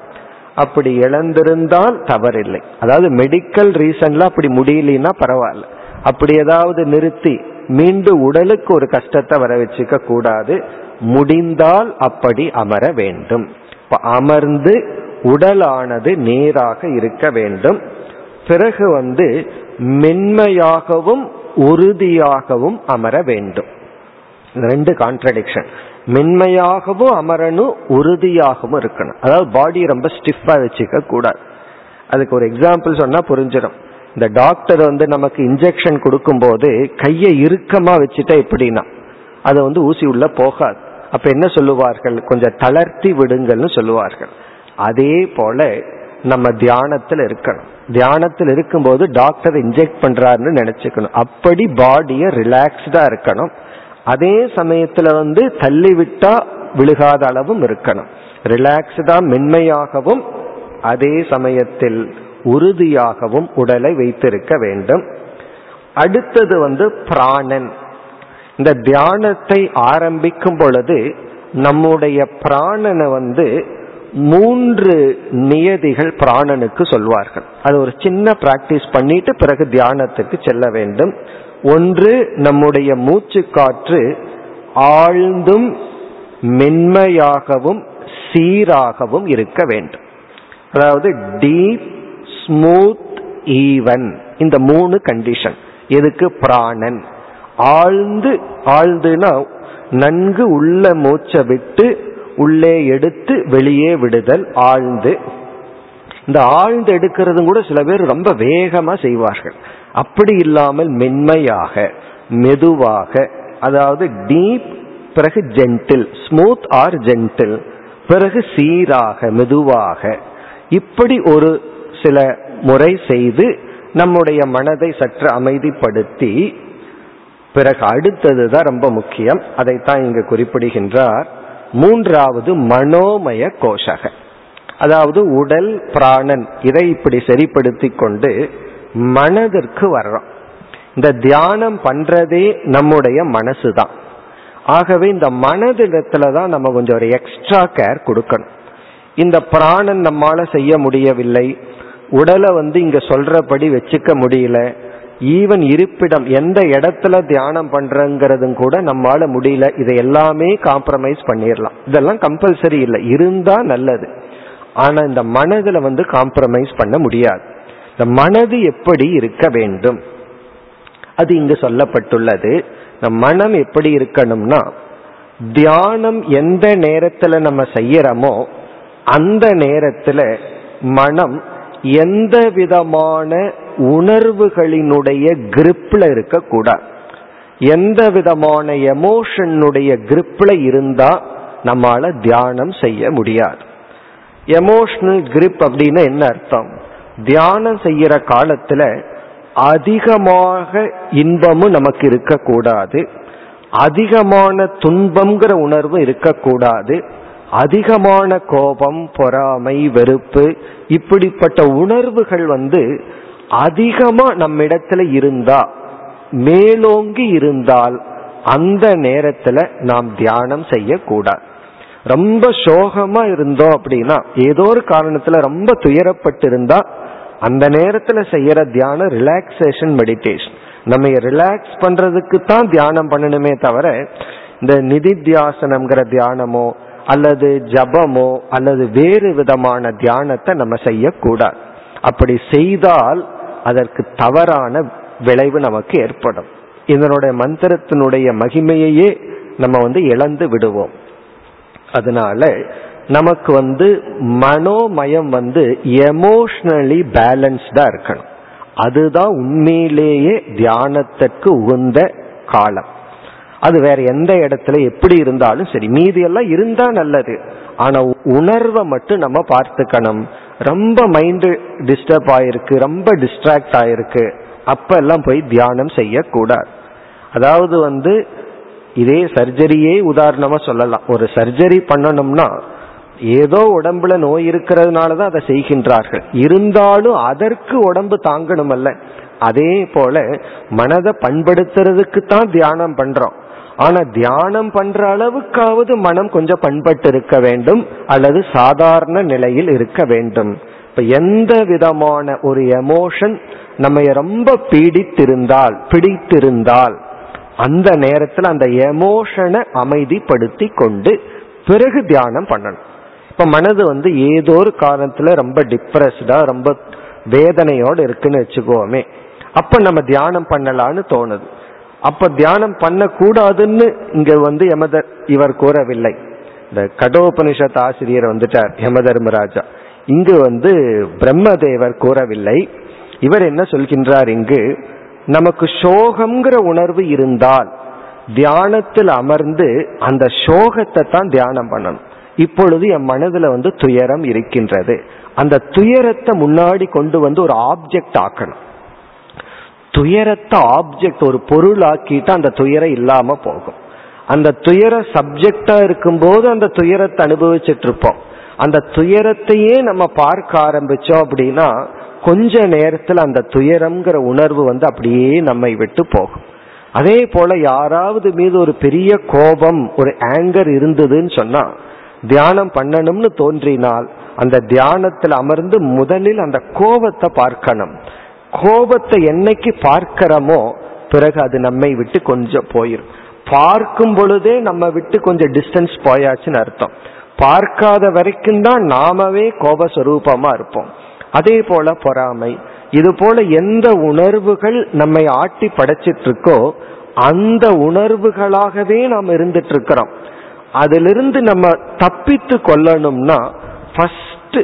அப்படி இழந்திருந்தால் தவறில்லை. அதாவது மெடிக்கல் ரீசன்ல அப்படி முடியலன்னா பரவாயில்ல. அப்படி ஏதாவது நிறுத்தி மீண்டும் உடலுக்கு ஒரு கஷ்டத்தை வர வச்சுக்க கூடாது. முடிந்தால் அப்படி அமர வேண்டும். அமர்ந்து உடலானது நேராக இருக்க வேண்டும். பிறகு வந்து மென்மையாகவும் உறுதியாகவும் அமர வேண்டும். ரெண்டு கான்ட்ரடிக்ஷன் மென்மையாகவும் அமரணும் உறுதியாகவும் இருக்கணும். அதாவது பாடி ரொம்ப ஸ்டிஃபா வச்சுக்க கூடாது. அதுக்கு ஒரு எக்ஸாம்பிள் சொன்னா புரிஞ்சிடும். இந்த டாக்டர் வந்து நமக்கு இன்ஜெக்ஷன் கொடுக்கும்போது கையை இறுக்கமா வச்சுட்டா எப்படின்னா அது வந்து ஊசி உள்ள போகாது. அப்ப என்ன சொல்லுவார்கள்? கொஞ்சம் தளர்த்தி விடுங்கள்னு சொல்லுவார்கள். அதே போல நம்ம தியானத்தில் இருக்கணும். தியானத்தில் இருக்கும்போது டாக்டர் இன்ஜெக்ட் பண்றாருன்னு நினைச்சுக்கணும். அப்படி பாடியை ரிலாக்ஸ்டா இருக்கணும். அதே சமயத்துல வந்து தள்ளி விட்டா விழுகாத அளவும் இருக்கணும். ரிலாக்ஸ்டா மென்மையாகவும் அதே சமயத்தில் உறுதியாகவும் உடலை வைத்திருக்க வேண்டும். அடுத்தது வந்து பிராணன். இந்த தியானத்தை ஆரம்பிக்கும் பொழுது நம்முடைய பிராணனை வந்து மூன்று நியதிகள் பிராணனுக்கு சொல்வார்கள். அது ஒரு சின்ன பிராக்டிஸ் பண்ணிட்டு பிறகு தியானத்துக்கு செல்ல வேண்டும். ஒன்று நம்முடைய மூச்சு காற்று ஆழ்ந்தும் மென்மையாகவும் சீராகவும் இருக்க வேண்டும். அதாவது டீப் ஸ்மூத் ஈவன் இந்த மூணு கண்டிஷன் எதுக்கு? பிராணன். ஆழ்ந்து ஆழ்ந்துனா நன்கு உள்ள மூச்சை விட்டு உள்ளே எடுத்து வெளியே விடுதல் ஆழ்ந்து. இந்த ஆழ்ந்து எடுக்கிறதும் கூட சில பேர் ரொம்ப வேகமா செய்வார்கள். அப்படி இல்லாமல் மென்மையாக மெதுவாக அதாவது டீப் பிறகு ஜென்டில் ஸ்மூத் ஆர் ஜென்டில் பிறகு சீராக மெதுவாக இப்படி ஒரு சில முறை செய்து நம்முடைய மனதை சற்று அமைதிப்படுத்தி பிறகு அடுத்தது தான் ரொம்ப முக்கியம். அதைத்தான் இங்கு குறிப்பிடுகின்றார். மூன்றாவது மனோமய கோஷக. அதாவது உடல் பிராணன் இதை இப்படி சரிப்படுத்தி கொண்டு மனதிற்கு வர்றோம். இந்த தியானம் பண்றதே நம்முடைய மனசு தான் ஆகவே இந்த மனதிடத்துல தான் நம்ம கொஞ்சம் ஒரு எக்ஸ்ட்ரா கேர் கொடுக்கணும். இந்த பிராணன் நம்மால செய்ய முடியவில்லை. உடலை வந்து இங்க சொல்றபடி வச்சுக்க முடியல. ஈவன் இருப்பிடம் எந்த இடத்துல தியானம் பண்றங்கிறதும் கூட நம்மால முடியல. இதை எல்லாமே காம்ப்ரமைஸ் பண்ணிடலாம் இதெல்லாம் கம்பல்சரி இல்லை. இருந்தா நல்லது. ஆனா இந்த மனதுல வந்து காம்ப்ரமைஸ் பண்ண முடியாது. இந்த மனது எப்படி இருக்க வேண்டும்? அது இங்கு சொல்லப்பட்டுள்ளது. இந்த மனம் எப்படி இருக்கணும்னா தியானம் எந்த நேரத்துல நம்ம செய்யறோமோ அந்த நேரத்துல மனம் எந்த விதமான உணர்வுகளினுடைய கிரிப்ல இருக்கக்கூடாது. எந்த விதமான எமோஷனுடைய கிரிப்ல இருந்தா நம்மால தியானம் செய்ய முடியாது. எமோஷனல் கிரிப் அப்படின்னு என்ன அர்த்தம்? தியானம் செய்யற காலத்துல அதிகமாக இன்பமும் நமக்கு இருக்கக்கூடாது. அதிகமான துன்பம்ங்கிற உணர்வு இருக்கக்கூடாது. அதிகமான கோபம் பொறாமை வெறுப்பு இப்படிப்பட்ட உணர்வுகள் வந்து அதிகமா நம்மிடத்துல இருந்தா மேலோங்கி இருந்தால் அந்த நேரத்துல நாம் தியானம் செய்யக்கூடாது. ரொம்ப சோகமா இருந்தோம் அப்படின்னா ஏதோ ஒரு காரணத்துல ரொம்ப துயரப்பட்டு இருந்தா அந்த நேரத்துல செய்யற தியானம் ரிலாக்ஸேஷன் மெடிடேஷன் நம்ம ரிலாக்ஸ் பண்றதுக்கு தான் தியானம் பண்ணணுமே தவிர இந்த நிதித்தியாசனம்ங்கிற தியானமோ அல்லது ஜபமோ அல்லது வேறு விதமான தியானத்தை நம்ம செய்யக்கூடாது. அப்படி செய்தால் அதற்கு தவறான விளைவு நமக்கு ஏற்படும். இதனுடைய மந்திரத்தினுடைய மகிமையையே நம்ம வந்து இழந்து விடுவோம். அதனால நமக்கு வந்து மனோமயம் வந்து எமோஷனலி பேலன்ஸ்டா இருக்கணும். அதுதான் உண்மையிலேயே தியானத்திற்கு உகந்த காலம். அது வேற எந்த இடத்துல எப்படி இருந்தாலும் சரி மீதி எல்லாம் இருந்தா நல்லது. ஆனா உணர்வை மட்டும் நம்ம பார்த்துக்கணும். ரொம்ப மைண்டு டிஸ்டர்ப் ஆயிருக்கு ரொம்ப டிஸ்ட்ராக்ட் ஆயிருக்கு. அப்ப எல்லாம் போய் தியானம் செய்யக்கூடாது. அதாவது வந்து இதே சர்ஜரியே உதாரணமா சொல்லலாம். ஒரு சர்ஜரி பண்ணணும்னா ஏதோ உடம்புல நோய் இருக்கிறதுனால தான் அதை செய்கின்றார்கள். இருந்தாலும் அதற்கு உடம்பு தாங்கணுமல்ல. அதே போல மனதை பண்படுத்துறதுக்கு தான் தியானம் பண்றோம். ஆனா தியானம் பண்ற அளவுக்காவது மனம் கொஞ்சம் பண்பட்டு இருக்க வேண்டும் அல்லது சாதாரண நிலையில் இருக்க வேண்டும். இப்ப எந்த விதமான ஒரு எமோஷன் நம்ம ரொம்ப பீடித்திருந்தால் பிடித்திருந்தால் அந்த நேரத்தில் அந்த எமோஷனை அமைதிப்படுத்தி கொண்டு பிறகு தியானம் பண்ணணும். இப்ப மனது வந்து ஏதோ ஒரு காரணத்துல ரொம்ப டிப்ரெஸ்டா ரொம்ப வேதனையோடு இருக்குன்னு வச்சுக்கோமே. அப்ப நம்ம தியானம் பண்ணலான்னு தோணுது. அப்ப தியானம் பண்ணக்கூடாதுன்னு இங்க வந்து எமத இவர் கூறவில்லை. இந்த கடோபனிஷத் ஆசிரியர் வந்துட்டார் யமதர்மராஜா. இங்கு வந்து பிரம்மதேவர் கூறவில்லை. இவர் என்ன சொல்கின்றார் இங்கு நமக்கு சோகம்ங்கிற உணர்வு இருந்தால் தியானத்தில் அமர்ந்து அந்த சோகத்தை தான் தியானம் பண்ணணும். இப்பொழுது என் மனதுல வந்து துயரம் இருக்கின்றது. அந்த துயரத்தை முன்னாடி கொண்டு வந்து ஒரு ஆப்ஜெக்ட் ஆக்கணும். துயரத்தை ஆப்ஜெக்ட் ஒரு பொருள் ஆக்கிட்டு அந்த துயரம் இல்லாம போகும். அந்த துயர சப்ஜெக்டா இருக்கும்போது அந்த துயரத்தை அனுபவிச்சுட்டு இருப்போம். அந்த துயரத்தையே நம்ம பார்க்க ஆரம்பிச்சோம் அப்படின்னா கொஞ்ச நேரத்தில் அந்த துயரம்ங்கிற உணர்வு வந்து அப்படியே நம்மை விட்டு போகும். அதே போல யாராவது மீது ஒரு பெரிய கோபம் ஒரு ஆங்கர் இருந்ததுன்னு சொன்னா தியானம் பண்ணணும்னு தோன்றினால் அந்த தியானத்தில் அமர்ந்து முதலில் அந்த கோபத்தை பார்க்கணும். கோபத்தை என்னைக்கு பார்க்கிறோமோ பிறகு அது நம்மை விட்டு கொஞ்சம் போயிடும் பார்க்கும் பொழுதே நம்ம விட்டு கொஞ்சம் டிஸ்டன்ஸ் போயாச்சுன்னு அர்த்தம். பார்க்காத வரைக்கும் தான் நாமவே கோபஸ்வரூபமா இருப்போம். அதே போல பொறாமை. இது போல எந்த உணர்வுகள் நம்மை ஆட்டி படைச்சிட்டு இருக்கோ அந்த உணர்வுகளாகவே நாம் இருந்துட்டு இருக்கிறோம் அதிலிருந்து நம்ம தப்பித்து கொள்ளணும்னா ஃபர்ஸ்ட்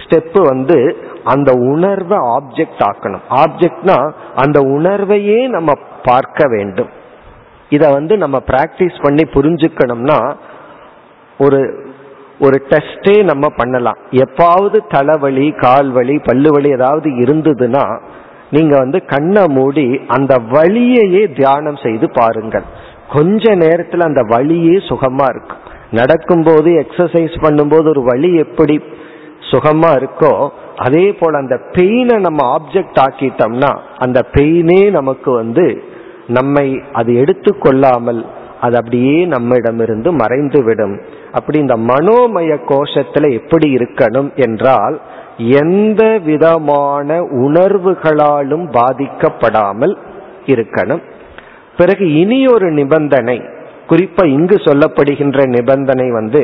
ஸ்டெப் வந்து அந்த உணர்வை ஆப்ஜெக்ட் ஆக்கணும். ஆப்ஜெக்ட்னா அந்த உணர்வையே நம்ம பார்க்க வேண்டும். இதை வந்து நம்ம பிராக்டிஸ் பண்ணி புரிஞ்சுக்கணும்னா ஒரு ஒரு டெஸ்டே நம்ம பண்ணலாம். எப்பாவது தலைவலி கால் வலி பல்லு வலி ஏதாவது இருந்ததுன்னா நீங்க வந்து கண்ணை மூடி அந்த வழியையே தியானம் செய்து பாருங்கள். கொஞ்ச நேரத்தில் அந்த வழியே சுகமா இருக்கும் நடக்கும்போது எக்ஸசைஸ் பண்ணும்போது ஒரு வலி எப்படி சுகமா இருக்கோ அதே போல அந்த பெயினை நம்ம ஆப்ஜெக்ட் ஆக்கிட்டோம்னா அந்த பெயினே நமக்கு வந்து நம்மை அது எடுத்துக்கொள்ளாமல் அது அப்படியே நம்மிடமிருந்து மறைந்து விடும் அப்படி இந்த மனோமய கோஷத்துல எப்படி இருக்கணும் என்றால் எந்த விதமான உணர்வுகளாலும் பாதிக்கப்படாமல் இருக்கணும். பிறகு இனி ஒரு நிபந்தனை குறிப்பா இங்கு சொல்லப்படுகின்ற நிபந்தனை வந்து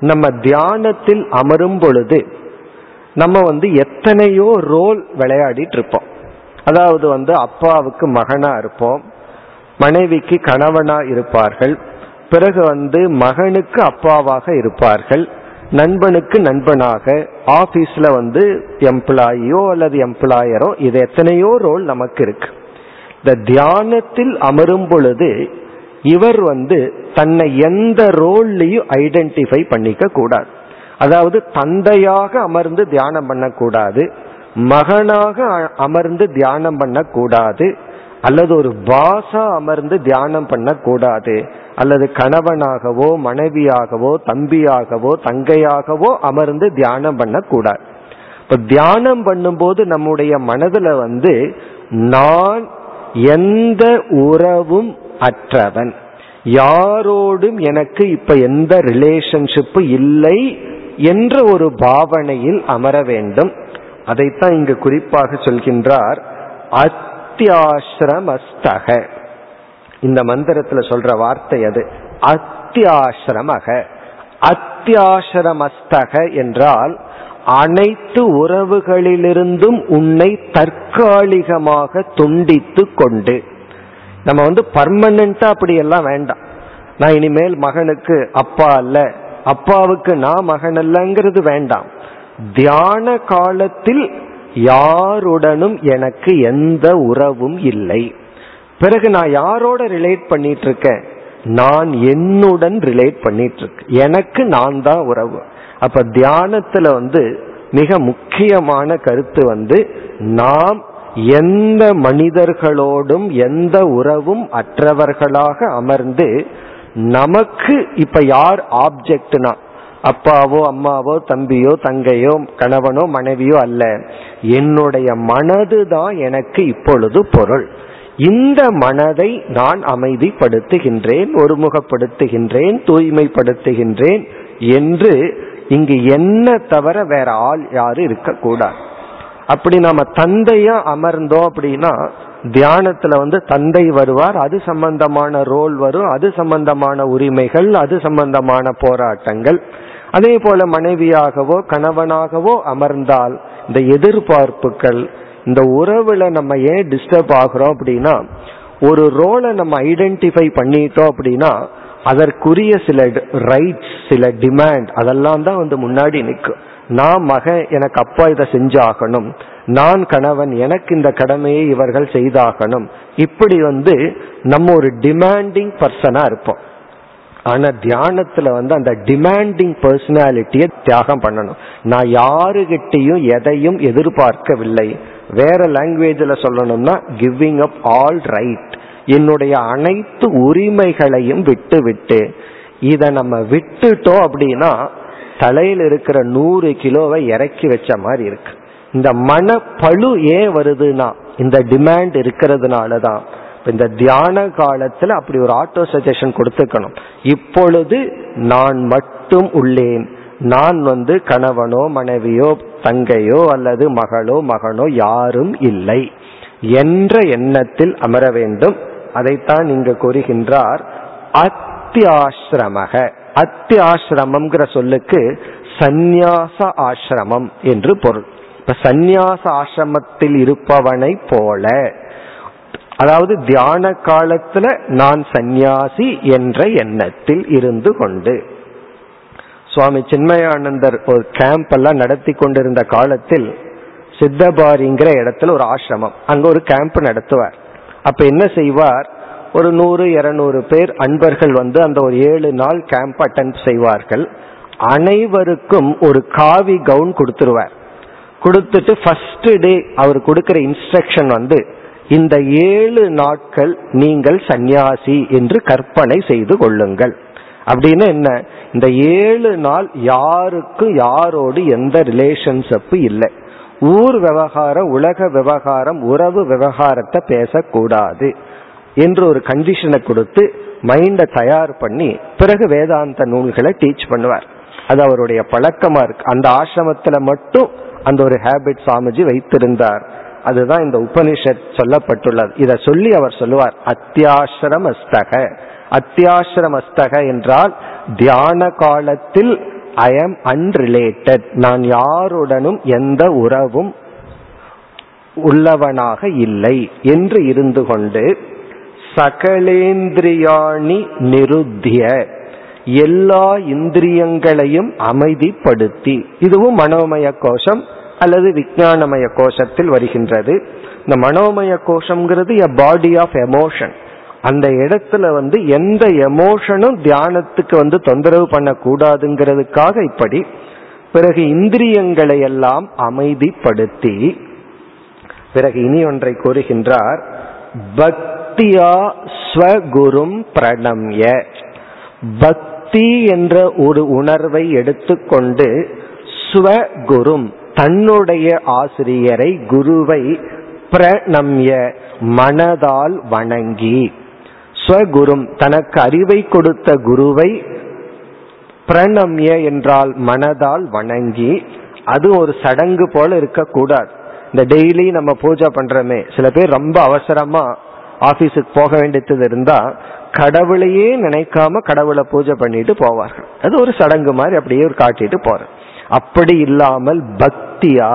நம்ம தியானத்தில் அமரும் பொழுது நம்ம வந்து எத்தனையோ ரோல் விளையாடிட்டு இருப்போம். அதாவது வந்து அப்பாவுக்கு மகனா இருப்போம் மனைவிக்கு கணவனா இருப்பார்கள் பிறகு வந்து மகனுக்கு அப்பாவாக இருப்பார்கள் நண்பனுக்கு நண்பனாக ஆபீஸ்ல வந்து எம்ப்ளாயியோ அல்லது எம்ப்ளாயரோ இது எத்தனையோ ரோல் நமக்கு இருக்கு. இந்த தியானத்தில் அமரும் பொழுது இவர் வந்து தன்னை எந்த ரோல்லையும் ஐடென்டிஃபை பண்ணிக்க கூடாது. அதாவது தந்தையாக அமர்ந்து தியானம் பண்ணக்கூடாது மகனாக அமர்ந்து தியானம் பண்ணக்கூடாது அல்லது ஒரு பாசா அமர்ந்து தியானம் பண்ணக்கூடாது. அல்லது கணவனாகவோ மனைவியாகவோ தம்பியாகவோ தங்கையாகவோ அமர்ந்து தியானம் பண்ணக்கூடாது. இப்ப தியானம் பண்ணும்போது நம்முடைய மனதுல வந்து நான் எந்த உறவும் அற்றவன். யாரோடும் எனக்கு இப்ப எந்த ரிலேஷன்ஷிப்பு இல்லை என்ற ஒரு பாவனையில் அமர வேண்டும். அதைத்தான் இங்கு குறிப்பாக சொல்கின்றார். அத்தியாசிரமஸ்தக. இந்த மந்திரத்துல சொல்ற வார்த்தை அது. அத்தியாசிரமக. அத்தியாசிரமஸ்தக என்றால் அனைத்து உறவுகளிலிருந்தும் உன்னை தற்காலிகமாக துண்டித்து கொண்டு. நம்ம வந்து பர்மனண்டா அப்படி எல்லாம் வேண்டாம். நான் இனிமேல் மகனுக்கு அப்பா அல்ல. அப்பாவுக்கு நான் மகன் அல்லங்கிறது வேண்டாம். தியான காலத்தில் யாருடனும் எனக்கு எந்த உறவும் இல்லை. பிறகு நான் யாரோட ரிலேட் பண்ணிட்டு இருக்கேன் நான் என்னுடன் ரிலேட் பண்ணிட்டு இருக்கேன் எனக்கு நான் தான் உறவு. அப்ப தியானத்துல வந்து மிக முக்கியமான கருத்து வந்து நாம் எந்த மனிதர்களோடும் எந்த உறவும் அற்றவர்களாக அமர்ந்து நமக்கு இப்ப யார் ஆப்ஜெக்ட்னா அப்பாவோ அம்மாவோ தம்பியோ தங்கையோ கணவனோ மனைவியோ அல்ல. என்னுடைய மனது தான் எனக்கு இப்பொழுது பொருள். இந்த மனதை நான் அமைதிப்படுத்துகின்றேன் ஒருமுகப்படுத்துகின்றேன் தூய்மைப்படுத்துகின்றேன் என்று இங்கு என்ன தவிர வேற ஆள் யாரும் இருக்கக்கூடாது. அப்படி நாம தந்தையா அமர்ந்தோம் அப்படின்னா தியானத்துல வந்து தந்தை வருவார் அது சம்பந்தமான ரோல் வரும் அது சம்பந்தமான உரிமைகள் அது சம்பந்தமான போராட்டங்கள். அதே போல மனைவியாகவோ கணவனாகவோ அமர்ந்தால் இந்த எதிர்பார்ப்புகள் இந்த உறவுல நம்ம ஏன் டிஸ்டர்ப் ஆகிறோம் அப்படின்னா ஒரு ரோலை நம்ம ஐடென்டிஃபை பண்ணிட்டோம் அப்படின்னா அதற்குரிய சில ரைட்ஸ் சில டிமாண்ட் அதெல்லாம் தான் வந்து முன்னாடி நிற்கும். நான் மகன் எனக்கு அப்பா இதை செஞ்சாகணும். நான் கணவன் எனக்கு இந்த கடமையை இவர்கள் செய்தாகணும். இப்படி வந்து நம்ம ஒரு டிமாண்டிங் பர்சனா இருப்போம். ஆனா தியானத்துல வந்து அந்த டிமாண்டிங் பர்சனாலிட்டியை தியாகம் பண்ணணும். நான் யாருகிட்டையும் எதையும் எதிர்பார்க்கவில்லை. வேற லாங்குவேஜில் சொல்லணும்னா கிவிங் அப் ஆல் ரைட் என்னுடைய அனைத்து உரிமைகளையும் விட்டு விட்டு இதை நம்ம விட்டுட்டோம் அப்படின்னா தலையில் இருக்கிற நூறு கிலோவை இறக்கி வச்ச மாதிரி இருக்கு. இந்த மனப்பழு ஏன் வருதுன்னா இந்த டிமாண்ட் இருக்கிறதுனால தான் இந்த தியான காலத்துல அப்படி ஒரு ஆட்டோ சஜஷன் கொடுத்துக்கணும். இப்பொழுது நான் மட்டும் உள்ளேன். நான் வந்து கணவனோ மனைவியோ தங்கையோ அல்லது மகளோ மகனோ யாரும் இல்லை. என்ற எண்ணத்தில் அமர வேண்டும். அதைத்தான் இங்கு கூறுகின்றார் அத்தியாசிரமக. அத்தியாசிரமம்ங்கிற சொல்லுக்கு சந்நியாச ஆசிரமம் என்று பொருள். இப்ப சந்நியாச ஆசிரமத்தில் இருப்பவனை போல அதாவது தியான காலத்துல நான் சந்நியாசி என்ற எண்ணத்தில் இருந்து கொண்டு. சுவாமி சின்மயானந்தர் ஒரு கேம்ப் எல்லாம் நடத்தி கொண்டிருந்த காலத்தில் சித்தபாரிங்கிற இடத்துல ஒரு ஆசிரமம். அங்க ஒரு கேம்ப் நடத்துவார். அப்ப என்ன செய்வார்? ஒரு நூறு இருநூறு பேர் அன்பர்கள் வந்து அந்த ஒரு ஏழு நாள் கேம்ப் அட்டன் செய்வார்கள். அனைவருக்கும் ஒரு காவி கவுன் கொடுத்துருவார். கொடுத்துட்டு ஃபர்ஸ்ட் டே அவர் கொடுக்கிற இன்ஸ்ட்ரக்ஷன் வந்து இந்த ஏழு நாட்கள் நீங்கள் சந்நியாசி என்று கற்பனை செய்து கொள்ளுங்கள். அப்படின்னு என்ன? இந்த ஏழு நாள் யாருக்கும் யாரோடு எந்த ரிலேஷன்ஷிப் இல்லை. ஊர் விவகாரம் உலக விவகாரம் உறவு விவகாரத்தை பேசக்கூடாது என்று ஒரு கண்டிஷனை கொடுத்து மைண்டை தயார் பண்ணி பிறகு வேதாந்த நூல்களை டீச் பண்ணுவார். அது அவருடைய பழக்கமா இருக்கு. அந்த ஆசிரமத்துல மட்டும் அந்த ஒரு ஹேபிட் சாமிஜி வைத்திருந்தார். அதுதான் இந்த உபனிஷத் சொல்லப்பட்டுள்ளது. இதை சொல்லி அவர் சொல்லுவார் அத்தியாசிரமஸ்தக. அத்தியாசிரமஸ்தக என்றால் தியான காலத்தில் ஐ எம் அன்ரிலேட்டட் நான் யாருடனும் எந்த உறவும் உள்ளவனாக இல்லை என்று இருந்து கொண்டு சகலேந்திரியாணி நிருத்திய எல்லா இந்திரியங்களையும் அமைதிப்படுத்தி இதுவும் மனோமய கோஷம் அல்லது விஜயானமய கோஷத்தில் வருகின்றது. இந்த மனோமய கோஷம்ங்கிறது எ பாடி ஆஃப் எமோஷன் அந்த இடத்துல வந்து எந்த எமோஷனும் தியானத்துக்கு வந்து தொந்தரவு பண்ணக்கூடாதுங்கிறதுக்காக இப்படி பிறகு இந்திரியங்களை எல்லாம் அமைதிப்படுத்தி பிறகு இனி ஒன்றை கூறுகின்றார் பக்தியா ஸ்வகுரும் பிரணம்ய. பக்தி என்ற ஒரு உணர்வை எடுத்துக்கொண்டு ஸ்வகுரும் தன்னுடைய ஆசிரியரை குருவை பிரணம்ய மனதால் வணங்கி ஸ்வகுரும் தனக்கு அறிவை கொடுத்த குருவை பிரணம்ய என்றால் மனதால் வணங்கி அது ஒரு சடங்கு போல இருக்கக்கூடாது. இந்த டெய்லி நம்ம பூஜை பண்றோமே சில பேர் ரொம்ப அவசரமா ஆபீஸுக்கு போக வேண்டியது இருந்தா கடவுளையே நினைக்காம கடவுளை பூஜை பண்ணிட்டு போவார்கள். அது ஒரு சடங்கு மாதிரி அப்படியே ஒரு காட்டிட்டு போறேன் அப்படி இல்லாமல் பக்தியா?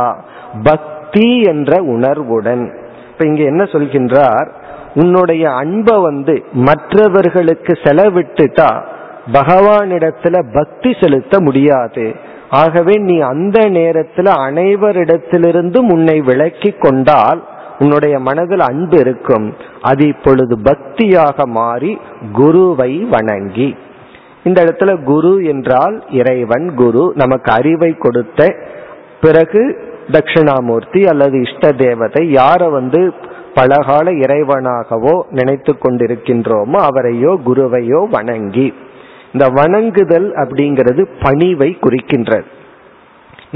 பக்தி என்ற உணர்வுடன். இப்ப இங்க என்ன சொல்கின்றார்? உன்னுடைய அன்பை வந்து மற்றவர்களுக்கு செலவிட்டுட்டா பகவானிடத்துல பக்தி செலுத்த முடியாது. ஆகவே நீ அந்த நேரத்துல அனைவரிடத்திலிருந்து உன்னை விளக்கி கொண்டால் உன்னுடைய மனதில் அன்பு இருக்கும். அது இப்பொழுது பக்தியாக மாறி குருவை வணங்கி. இந்த இடத்துல குரு என்றால் இறைவன் குரு. நமக்கு அறிவை கொடுத்த பிறகு தட்சிணாமூர்த்தி அல்லது இஷ்ட தேவதை யாரை வந்து பலகால இறைவனாகவோ நினைத்து கொண்டிருக்கின்றோமோ அவரையோ குருவையோ வணங்கி. இந்த வணங்குதல் அப்படிங்கிறது பணிவை குறிக்கின்றது.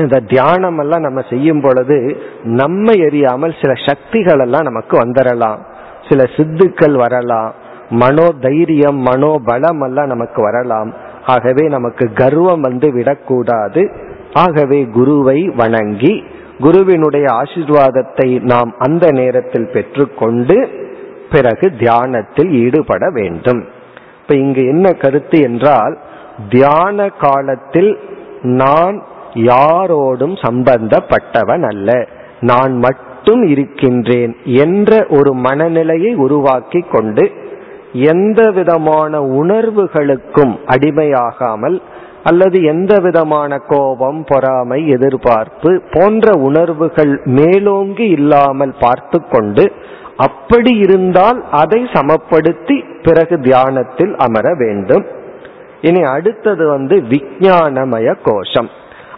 இந்த தியானம் எல்லாம் நம்ம செய்யும் பொழுது நம்ம எரியாமல் சில சக்திகள் எல்லாம் நமக்கு வந்துடலாம் சில சித்துக்கள் வரலாம். மனோ தைரியம் மனோபலம் எல்லாம் நமக்கு வரலாம். ஆகவே நமக்கு கர்வம் வந்து விடக்கூடாது. ஆகவே குருவை வணங்கி குருவினுடைய ஆசிர்வாதத்தை நாம் அந்த நேரத்தில் பெற்றுக்கொண்டு பிறகு தியானத்தில் ஈடுபட வேண்டும். இப்ப இங்கு என்ன கருத்து என்றால் தியான காலத்தில் நான் யாரோடும் சம்பந்தப்பட்டவன் அல்ல. நான் மட்டும் இருக்கின்றேன் என்ற ஒரு மனநிலையை உருவாக்கி கொண்டு எந்த விதமான உணர்வுகளுக்கும் அடிமையாகாமல் அல்லது எந்த விதமான கோபம் பொறாமை எதிர்பார்ப்பு போன்ற உணர்வுகள் மேலோங்கி இல்லாமல் பார்த்து கொண்டு அப்படி இருந்தால் அதை சமப்படுத்தி பிறகு தியானத்தில் அமர வேண்டும். இனி அடுத்தது வந்து விஜயானமய கோஷம்.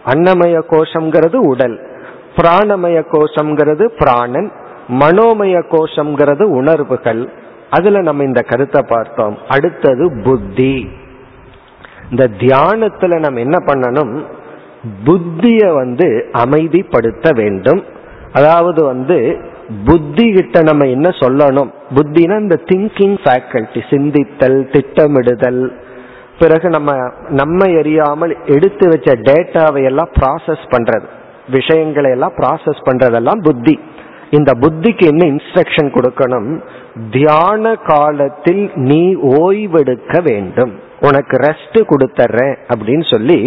அன்னமய கோஷம்ங்கிறது உடல் பிராணமய கோஷம்ங்கிறது பிராணன் மனோமய கோஷம்ங்கிறது உணர்வுகள். அதுல நம்ம இந்த கருத்தை பார்த்தோம். அடுத்தது புத்தி. இந்த தியானத்துல நம்ம என்ன பண்ணணும்? புத்திய வந்து அமைதிப்படுத்த வேண்டும். அதாவது வந்து புத்தி கிட்ட நம்ம என்ன சொல்லணும்? புத்தினா இந்த திங்கிங் ஃபேக்கல்டி சிந்தித்தல் திட்டமிடுதல். பிறகு நம்ம நம்ம எரியாமல் எடுத்து வச்ச டேட்டாவை எல்லாம் ப்ராசஸ் பண்றது. விஷயங்களை எல்லாம் ப்ராசஸ் பண்றதெல்லாம் புத்தி. இந்த புத்திக்கு என்ன இன்ஸ்ட்ரக்ஷன் கொடுக்கணும்? தியான காலத்தில் நீ ஓய்வெடுக்க வேண்டும். உனக்கு ரெஸ்ட் கொடுத்துறேன் அப்படின்னு சொல்லி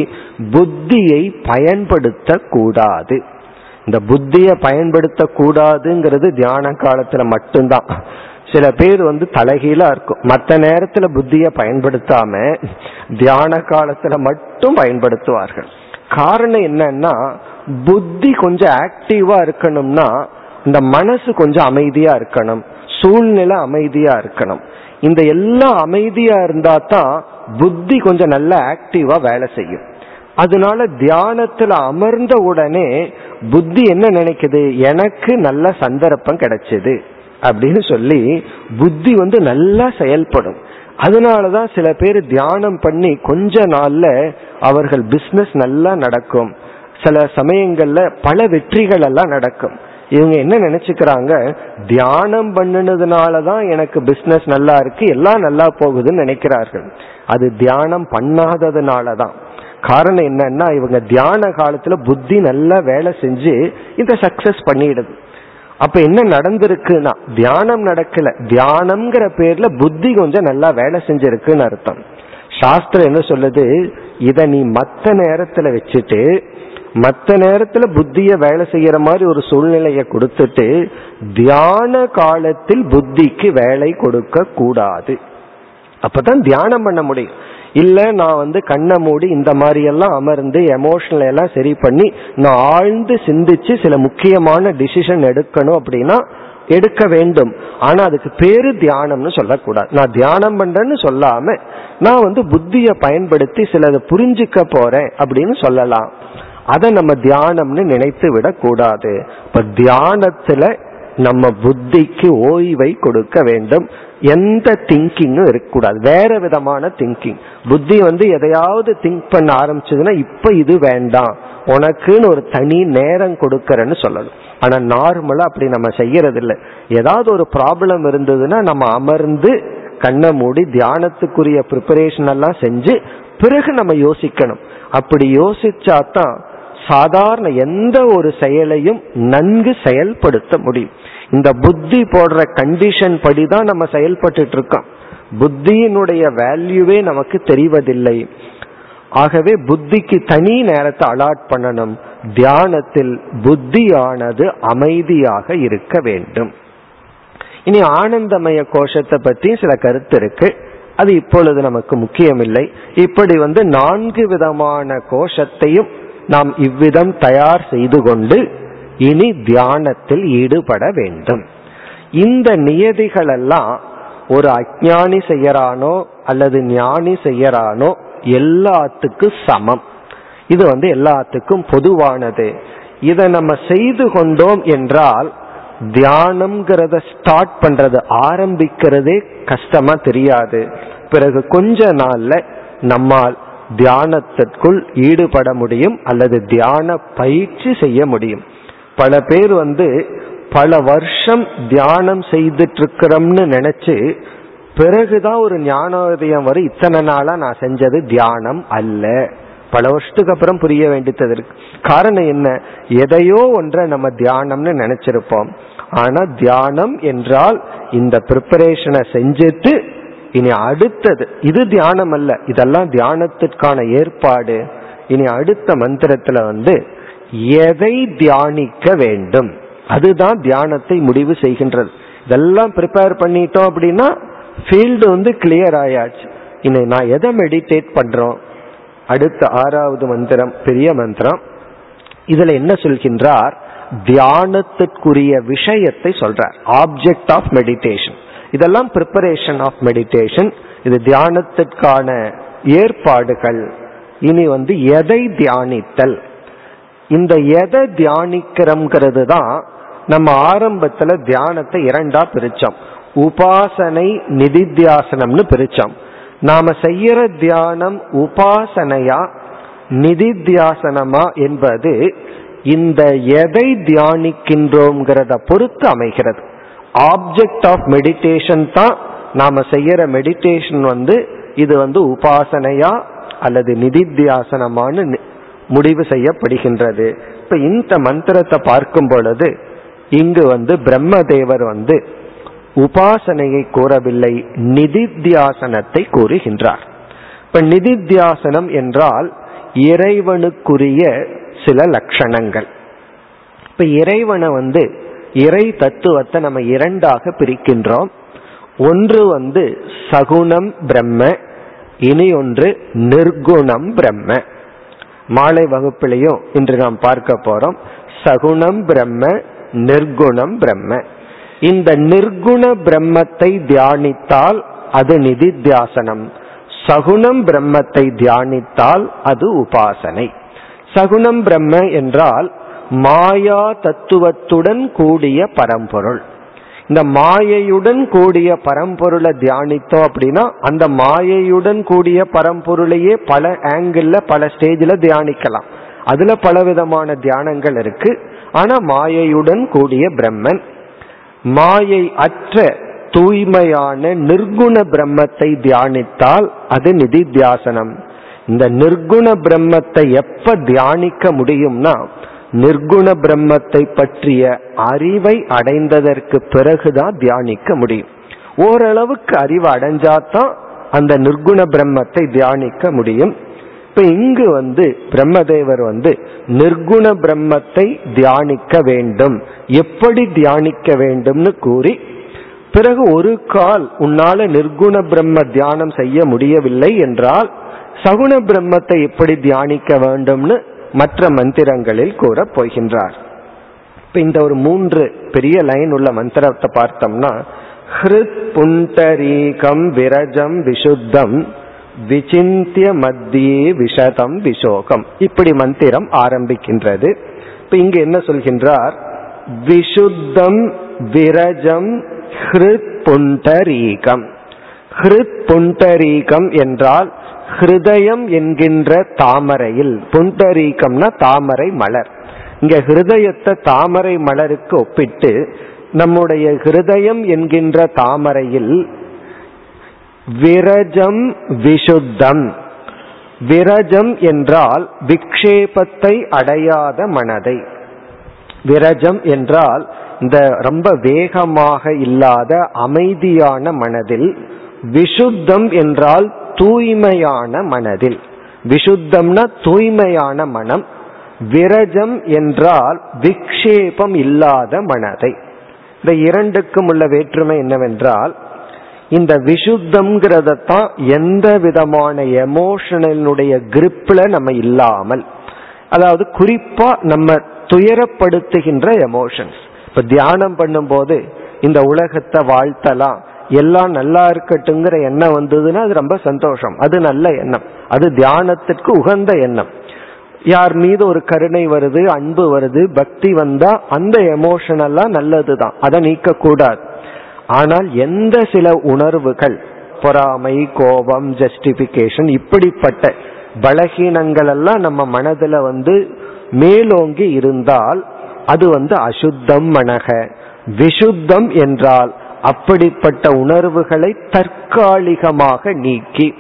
புத்தியை பயன்படுத்த கூடாது இந்த புத்தியை பயன்படுத்த கூடாதுங்கிறது தியான காலத்துல மட்டும்தான். சில பேர் வந்து தலைகீழா இருக்கும். மற்ற நேரத்துல புத்திய பயன்படுத்தாம தியான காலத்துல மட்டும் பயன்படுத்துவார்கள். காரணம் என்னன்னா புத்தி கொஞ்சம் ஆக்டிவா இருக்கணும்னா இந்த மனசு கொஞ்சம் அமைதியா இருக்கணும். சூழ்நிலை அமைதியா இருக்கணும். இந்த எல்லாம் அமைதியா இருந்தா தான் புத்தி கொஞ்சம் நல்ல ஆக்டிவா வேலை செய்யும். அதனால தியானத்துல அமர்ந்த உடனே புத்தி என்ன நினைக்குது? எனக்கு நல்ல சந்தர்ப்பம் கிடைச்சது அப்படின்னு சொல்லி புத்தி வந்து நல்லா செயல்படும். அதனாலதான் சில பேர் தியானம் பண்ணி கொஞ்ச நாள்ல அவர்கள் பிசினஸ் நல்லா நடக்கும். சில சமயங்கள்ல பல வெற்றிகள் எல்லாம் நடக்கும். இவங்க என்ன நினைச்சுக்கிறாங்க? தியானம் பண்ணினதுனாலதான் எனக்கு பிசினஸ் நல்லா இருக்கு எல்லாம் நல்லா போகுதுன்னு நினைக்கிறார்கள். அது தியானம் பண்ணாததுனாலதான். காரணம் என்னன்னா இவங்க தியான காலத்துல புத்தி நல்லா வேலை செஞ்சு இதை சக்சஸ் பண்ணிடுது. அப்ப என்ன நடந்திருக்குன்னா தியானம் நடக்கல. தியானம்ங்கிற பேர்ல புத்தி கொஞ்சம் நல்லா வேலை செஞ்சிருக்குன்னு அர்த்தம். சாஸ்திரம் என்ன சொல்லுது? இத நீ மத்த நேரத்துல வச்சுட்டு மற்ற நேரத்துல புத்திய வேலை செய்யற மாதிரி ஒரு சூழ்நிலையை கொடுத்துட்டு தியான காலத்தில் புத்திக்கு வேலை கொடுக்க கூடாது. அப்பதான் தியானம் பண்ண முடியும். இல்ல நான் வந்து கண்ணை மூடி இந்த மாதிரி எல்லாம் அமர்ந்து எமோஷனல் எல்லாம் சரி பண்ணி நான் ஆழ்ந்து சிந்திச்சு சில முக்கியமான டிசிஷன் எடுக்கணும் அப்படின்னா எடுக்க வேண்டும். ஆனா அதுக்கு பேரு தியானம்னு சொல்லக்கூடாது. நான் தியானம் பண்றேன்னு சொல்லாம நான் வந்து புத்தியை பயன்படுத்தி சிலதை புரிஞ்சுக்க போறேன் அப்படின்னு சொல்லலாம். அதை நம்ம தியானம்னு நினைத்து விடக்கூடாது. இப்ப தியானத்துல நம்ம புத்திக்கு ஓய்வை கொடுக்க வேண்டும். எந்த திங்கிங்கும் இருக்கக்கூடாது. வேற விதமான திங்கிங் புத்தி வந்து எதையாவது திங்க் பண்ண ஆரம்பிச்சதுன்னா இப்ப இது வேண்டாம். உனக்குன்னு ஒரு தனி நேரம் கொடுக்கறன்னு சொல்லணும். ஆனா நார்மலா அப்படி நம்ம செய்யறது இல்லை ஏதாவது ஒரு ப்ராப்ளம் இருந்ததுன்னா நம்ம அமர்ந்து கண்ணை மூடி தியானத்துக்குரிய ப்ரிப்பரேஷன் எல்லாம் செஞ்சு பிறகு நம்ம யோசிக்கணும். அப்படி யோசிச்சா தான் சாதாரண எந்த ஒரு செயலையும் நன்கு செயல்படுத்த முடியும். இந்த புத்தி போடுற கண்டிஷன் படி தான் நம்ம செயல்பட்டு இருக்கோம் புத்தியினுடைய வேல்யூவே நமக்கு தெரிவதில்லை. ஆகவே புத்திக்கு தனி நேரத்தை அலாட் பண்ணணும். தியானத்தில் புத்தியானது அமைதியாக இருக்க வேண்டும். இனி ஆனந்தமய கோஷத்தை பற்றி சில கருத்து இருக்கு. அது இப்பொழுது நமக்கு முக்கியமில்லை. இப்படி வந்து நான்கு விதமான கோஷத்தையும் நாம் இவ்விதம் தயார் செய்து கொண்டு இனி தியானத்தில் ஈடுபட வேண்டும். இந்த நியதிகள் எல்லாம் ஒரு அஜானி செய்யறானோ அல்லது ஞானி செய்யறானோ எல்லாத்துக்கும் சமம். இது வந்து எல்லாத்துக்கும் பொதுவானது. இதை நம்ம செய்து கொண்டோம் என்றால் தியானம்ங்கிறத ஸ்டார்ட் பண்றது ஆரம்பிக்கிறதே கஷ்டமா தெரியாது. பிறகு கொஞ்ச நாள்ல நம்மால் தியானத்திற்குள் ஈடுபட முடியும் அல்லது தியான பயிற்சி செய்ய முடியும். பல பேர் வந்து பல வருஷம் தியானம் செய்துட்டு இருக்கிறோம்னு நினைச்சு பிறகுதான் ஒரு ஞானோதயம் வரும். இத்தனை நாளா நான் செஞ்சது தியானம் அல்ல. பல வருஷத்துக்கு அப்புறம் புரிய வேண்டியது இருக்கு. காரணம் என்ன? எதையோ ஒன்றை நம்ம தியானம்னு நினைச்சிருப்போம். ஆனா தியானம் என்றால் இந்த ப்ரிப்பரேஷனை செஞ்சுட்டு இனி அடுத்தது இது தியானம் அல்ல இதெல்லாம் தியானத்திற்கான ஏற்பாடு. இனி அடுத்த மந்திரத்துல வந்து எதை தியானிக்க வேண்டும்? அதுதான் தியானத்தை முடிவு செய்கின்றது. இதெல்லாம் ப்ரிப்பேர் பண்ணிட்டோம் அப்படின்னா ஃபீல்டு வந்து கிளியர் ஆயாச்சு. இனி நான் எதை மெடிடேட் பண்றோம்? அடுத்த ஆறாவது மந்திரம் பெரிய மந்திரம். இதுல என்ன சொல்கின்றார்? தியானத்திற்குரிய விஷயத்தை சொல்றார். ஆப்ஜெக்ட் ஆஃப் மெடிடேஷன் இதெல்லாம் ப்ரிப்பரேஷன் ஆஃப் மெடிடேஷன் இது தியானத்திற்கான ஏற்பாடுகள். இனி வந்து எதை தியானித்தல்? இந்த எதை தியானிக்கிறோம்ங்கிறது தான் நம்ம ஆரம்பத்துல தியானத்தை இரண்டா பிரிச்சோம். உபாசனை நிதித்தியாசனம்னு பிரிச்சோம். நாம செய்யற தியானம் உபாசனையா நிதித்தியாசனமா என்பது இந்த எதை தியானிக்கின்றோங்கிறத பொறுத்து அமைகிறது. ஆப்ஜெக்ட் ஆஃப் மெடிடேஷன் தான் நாம செய்யற மெடிடேஷன் வந்து இது வந்து உபாசனையா அல்லது நிதித்தியாசனமானு முடிவு செய்யப்படுகின்றது. இப்ப இந்த மந்திரத்தை பார்க்கும் பொழுது இங்கு வந்து பிரம்மதேவர் வந்து உபாசனையை கூறவில்லை நிதித்தியாசனத்தை கூறுகின்றார். இப்ப நிதித்தியாசனம் என்றால் இறைவனுக்குரிய சில லட்சணங்கள். இப்ப இறைவனை வந்து இறை தத்துவத்தை நம்ம இரண்டாக பிரிக்கின்றோம். ஒன்று வந்து சகுணம் பிரம்ம இனி ஒன்று நிர்குணம் பிரம்ம. மாலை வகுப்பிலையும் இன்று நாம் பார்க்க போறோம். சகுணம் பிரம்ம நிர்குணம் பிரம்ம. இந்த நிர்குண பிரம்மத்தை தியானித்தால் அது நிதித்தியாசனம். சகுணம் பிரம்மத்தை தியானித்தால் அது உபாசனை. சகுணம் பிரம்ம என்றால் மாயா தத்துவத்துடன் கூடிய பரம்பொருள். இந்த மாயையுடன் கூடிய பரம்பொருளை தியானித்தோம் அப்படின்னா அந்த மாயையுடன் கூடிய பரம்பொருளையே பல ஆங்கிள் பல ஸ்டேஜில் தியானிக்கலாம். அதுல பலவிதமான தியானங்கள் இருக்கு. ஆனா மாயையுடன் கூடிய பிரம்மன் மாயை அற்ற தூய்மையான நிர்குண பிரம்மத்தை தியானித்தால் அது நிதித்தியாசனம். இந்த நிர்குண பிரம்மத்தை எப்ப தியானிக்க முடியும்னா நிர்குண பிரம்மத்தை பற்றிய அறிவை அடைந்ததற்கு பிறகுதான் தியானிக்க முடியும். ஓரளவுக்கு அறிவு அடைஞ்சாதான் அந்த நிர்குண பிரம்மத்தை தியானிக்க முடியும். இப்ப இங்கு வந்து பிரம்மதேவர் வந்து நிர்குண பிரம்மத்தை தியானிக்க வேண்டும். எப்படி தியானிக்க வேண்டும்னு கூறி பிறகு ஒரு கால் உன்னால நிர்குண பிரம்ம தியானம் செய்ய முடியவில்லை என்றால் சகுண பிரம்மத்தை எப்படி தியானிக்க வேண்டும்னு மற்ற மந்திரங்களில் கூற போகின்றார். இப்ப இந்த ஒரு மூன்று பெரிய லைன் உள்ள மந்திரத்தை பார்த்தோம்னா ஹிருத் புண்டரீகம் விரஜம் விசுத்தம் விசிந்திய மத்தியே விஷதம் விஷோகம் இப்படி மந்திரம் ஆரம்பிக்கின்றது. இப்ப இங்க என்ன சொல்கின்றார்? விசுத்தம் விரஜம் ஹிருத் புண்டரீகம். ஹிருத் புண்டரீகம் என்றால் ஹிருதயம் என்கின்ற தாமரையில் புண்டரீகம்னா தாமரை மலர். இங்க ஹிருதயத்தை தாமரை மலருக்கு ஒப்பிட்டு நம்முடைய ஹிருதயம் என்கின்ற தாமரையில் விரஜம் விசுத்தம். விரஜம் என்றால் விக்ஷேபத்தை அடையாத மனதை. விரஜம் என்றால் இந்த ரொம்ப வேகமாக இல்லாத அமைதியான மனதில் விசுத்தம் என்றால் தூய்மையான மனதில். விசுத்தம்னா தூய்மையான மனம். விரஜம் என்றால் விக்ஷேபம் இல்லாத மனதை. இந்த இரண்டுக்கும் உள்ள வேற்றுமை என்னவென்றால் இந்த விசுத்தம்ங்கிறத தான் எந்த விதமான எமோஷனலுடைய கிரிப்ல நம்ம இல்லாமல் அதாவது குறிப்பா நம்ம துயரப்படுத்துகின்ற எமோஷன்ஸ் இப்ப தியானம் பண்ணும்போது இந்த உலகத்தை வாழ்த்தலாம். எல்லாம் நல்லா இருக்கட்டுங்கிற எண்ணம் வந்ததுன்னா அது ரொம்ப சந்தோஷம். அது நல்ல எண்ணம். அது தியானத்திற்கு உகந்த எண்ணம். யார் மீது ஒரு கருணை வருது அன்பு வருது பக்தி வந்தா அந்த எமோஷன் எல்லாம் நல்லதுதான். அதை நீக்க கூடாது ஆனால் எந்த சில உணர்வுகள் பொறாமை கோபம் ஜஸ்டிபிகேஷன் இப்படிப்பட்ட பலகீனங்கள் எல்லாம் நம்ம மனதுல வந்து மேலோங்கி இருந்தால் அது வந்து அசுத்தம் மனக. விசுத்தம் என்றால் அப்படிப்பட்ட உணர்வுகளை தற்காலிகமாக நீக்கி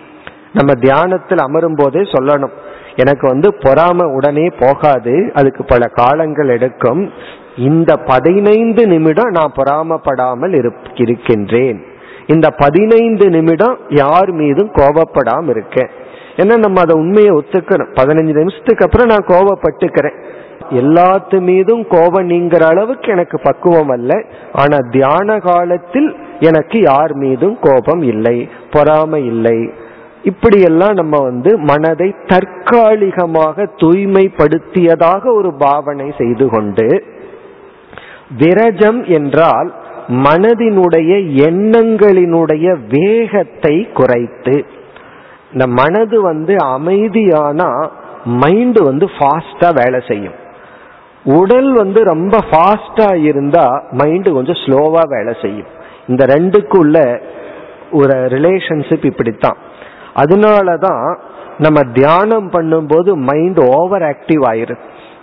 நம்ம தியானத்தில் அமரும் போதே சொல்லணும். எனக்கு வந்து பொறாம உடனே போகாது அதுக்கு பல காலங்கள் எடுக்கும். இந்த பதினைந்து நிமிடம் நான் பொறாமப்படாமல் இருக்கின்றேன். இந்த பதினைந்து நிமிடம் யார் மீதும் கோபப்படாம இருக்கேன். ஏன்னா நம்ம அதை உண்மையை ஒத்துக்கணும். பதினஞ்சு நிமிஷத்துக்கு அப்புறம் நான் கோபப்பட்டுக்கிறேன் எல்லாத்து மீதும் கோபம் நீங்கிற அளவுக்கு எனக்கு பக்குவம் அல்ல. ஆனா தியான காலத்தில் எனக்கு யார் மீதும் கோபம் இல்லை பொறாமை இல்லை. இப்படியெல்லாம் நம்ம வந்து மனதை தற்காலிகமாக தூய்மைப்படுத்தியதாக ஒரு பாவனை செய்து கொண்டு விரஜம் என்றால் மனதினுடைய எண்ணங்களினுடைய வேகத்தை குறைத்து இந்த மனது வந்து அமைதியானா மைண்டு வந்து ஃபாஸ்டா வேலை செய்யும். உடல் வந்து ரொம்ப ஃபாஸ்டா இருந்தா மைண்டு கொஞ்சம் ஸ்லோவா வேலை செய்யும். இந்த ரெண்டுக்குள்ள ஒரு ரிலேஷன்ஷிப் இப்படித்தான். அதனாலதான் நம்ம தியானம் பண்ணும்போது மைண்ட் ஓவர் ஆக்டிவ் ஆயிருது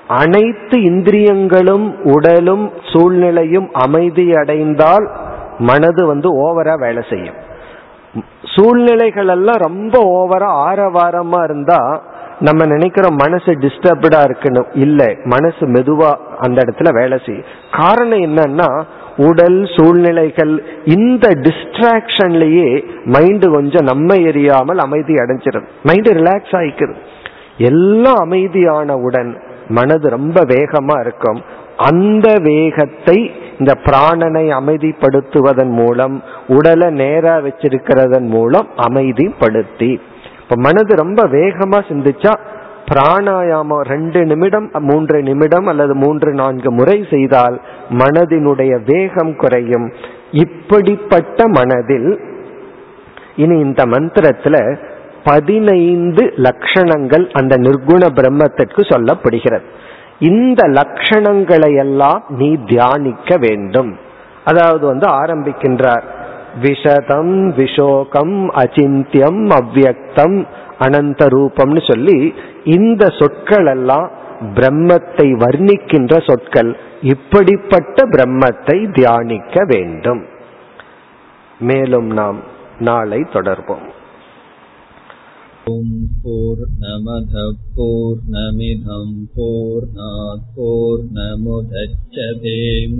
அனைத்து இந்திரியங்களும் உடலும் சூழ்நிலையும் அமைதி அடைந்தால் மனது வந்து ஓவரா வேலை செய்யும். சூழ்நிலைகள் எல்லாம் ரொம்ப ஓவரா ஆரவாரமா இருந்தா நம்ம நினைக்கிறோம் மனசு டிஸ்டர்ப்டா இருக்கணும் இல்ல. மனசு மெதுவா அந்த இடத்துல வேலை செய்யும் காரணம் என்னன்னா உடல் சூழ்நிலைகள் இந்த டிஸ்ட்ராக்ஷன்லயே மைண்டு கொஞ்சம் நம்ம எரியாமல் அமைதி அடைஞ்சிடும் மைண்டு ரிலாக்ஸ் ஆயிக்கிறது எல்லாம் அமைதியானவுடன் மனது ரொம்ப வேகமா இருக்கும். அந்த வேகத்தை இந்த பிராணனை அமைதிப்படுத்துவதன் மூலம் உடலை நேரா வச்சிருக்கிறதன் மூலம் அமைதிப்படுத்தி. இப்ப மனது ரொம்ப வேகமா சிந்திச்சா பிராணாயாமம் ரெண்டு நிமிடம் மூன்று நிமிடம் அல்லது மூன்று நான்கு முறை செய்தால் மனதினுடைய வேகம் குறையும். இப்படிப்பட்ட மனதில் இனி இந்த மந்திரத்துல பதினைந்து லட்சணங்கள் அந்த நிர்குண பிரம்மத்திற்கு சொல்லப்படுகிறது. இந்த லட்சணங்களை எல்லாம் நீ தியானிக்க வேண்டும். அதாவது வந்து ஆரம்பிக்கின்றார். விஷதம் விஷோகம் அச்சிந்தியம் அவ்வியக்தம் அனந்த ரூபம்னு சொல்லி இந்த சொற்கள் எல்லாம் பிரம்மத்தை வர்ணிக்கின்ற சொற்கள். இப்படிப்பட்ட பிரம்மத்தை தியானிக்க வேண்டும். மேலும் நாம் நாளை தொடர்போம் ஓம் போர் நமத போர் நமிதம் போர் நமுதச்சதேம்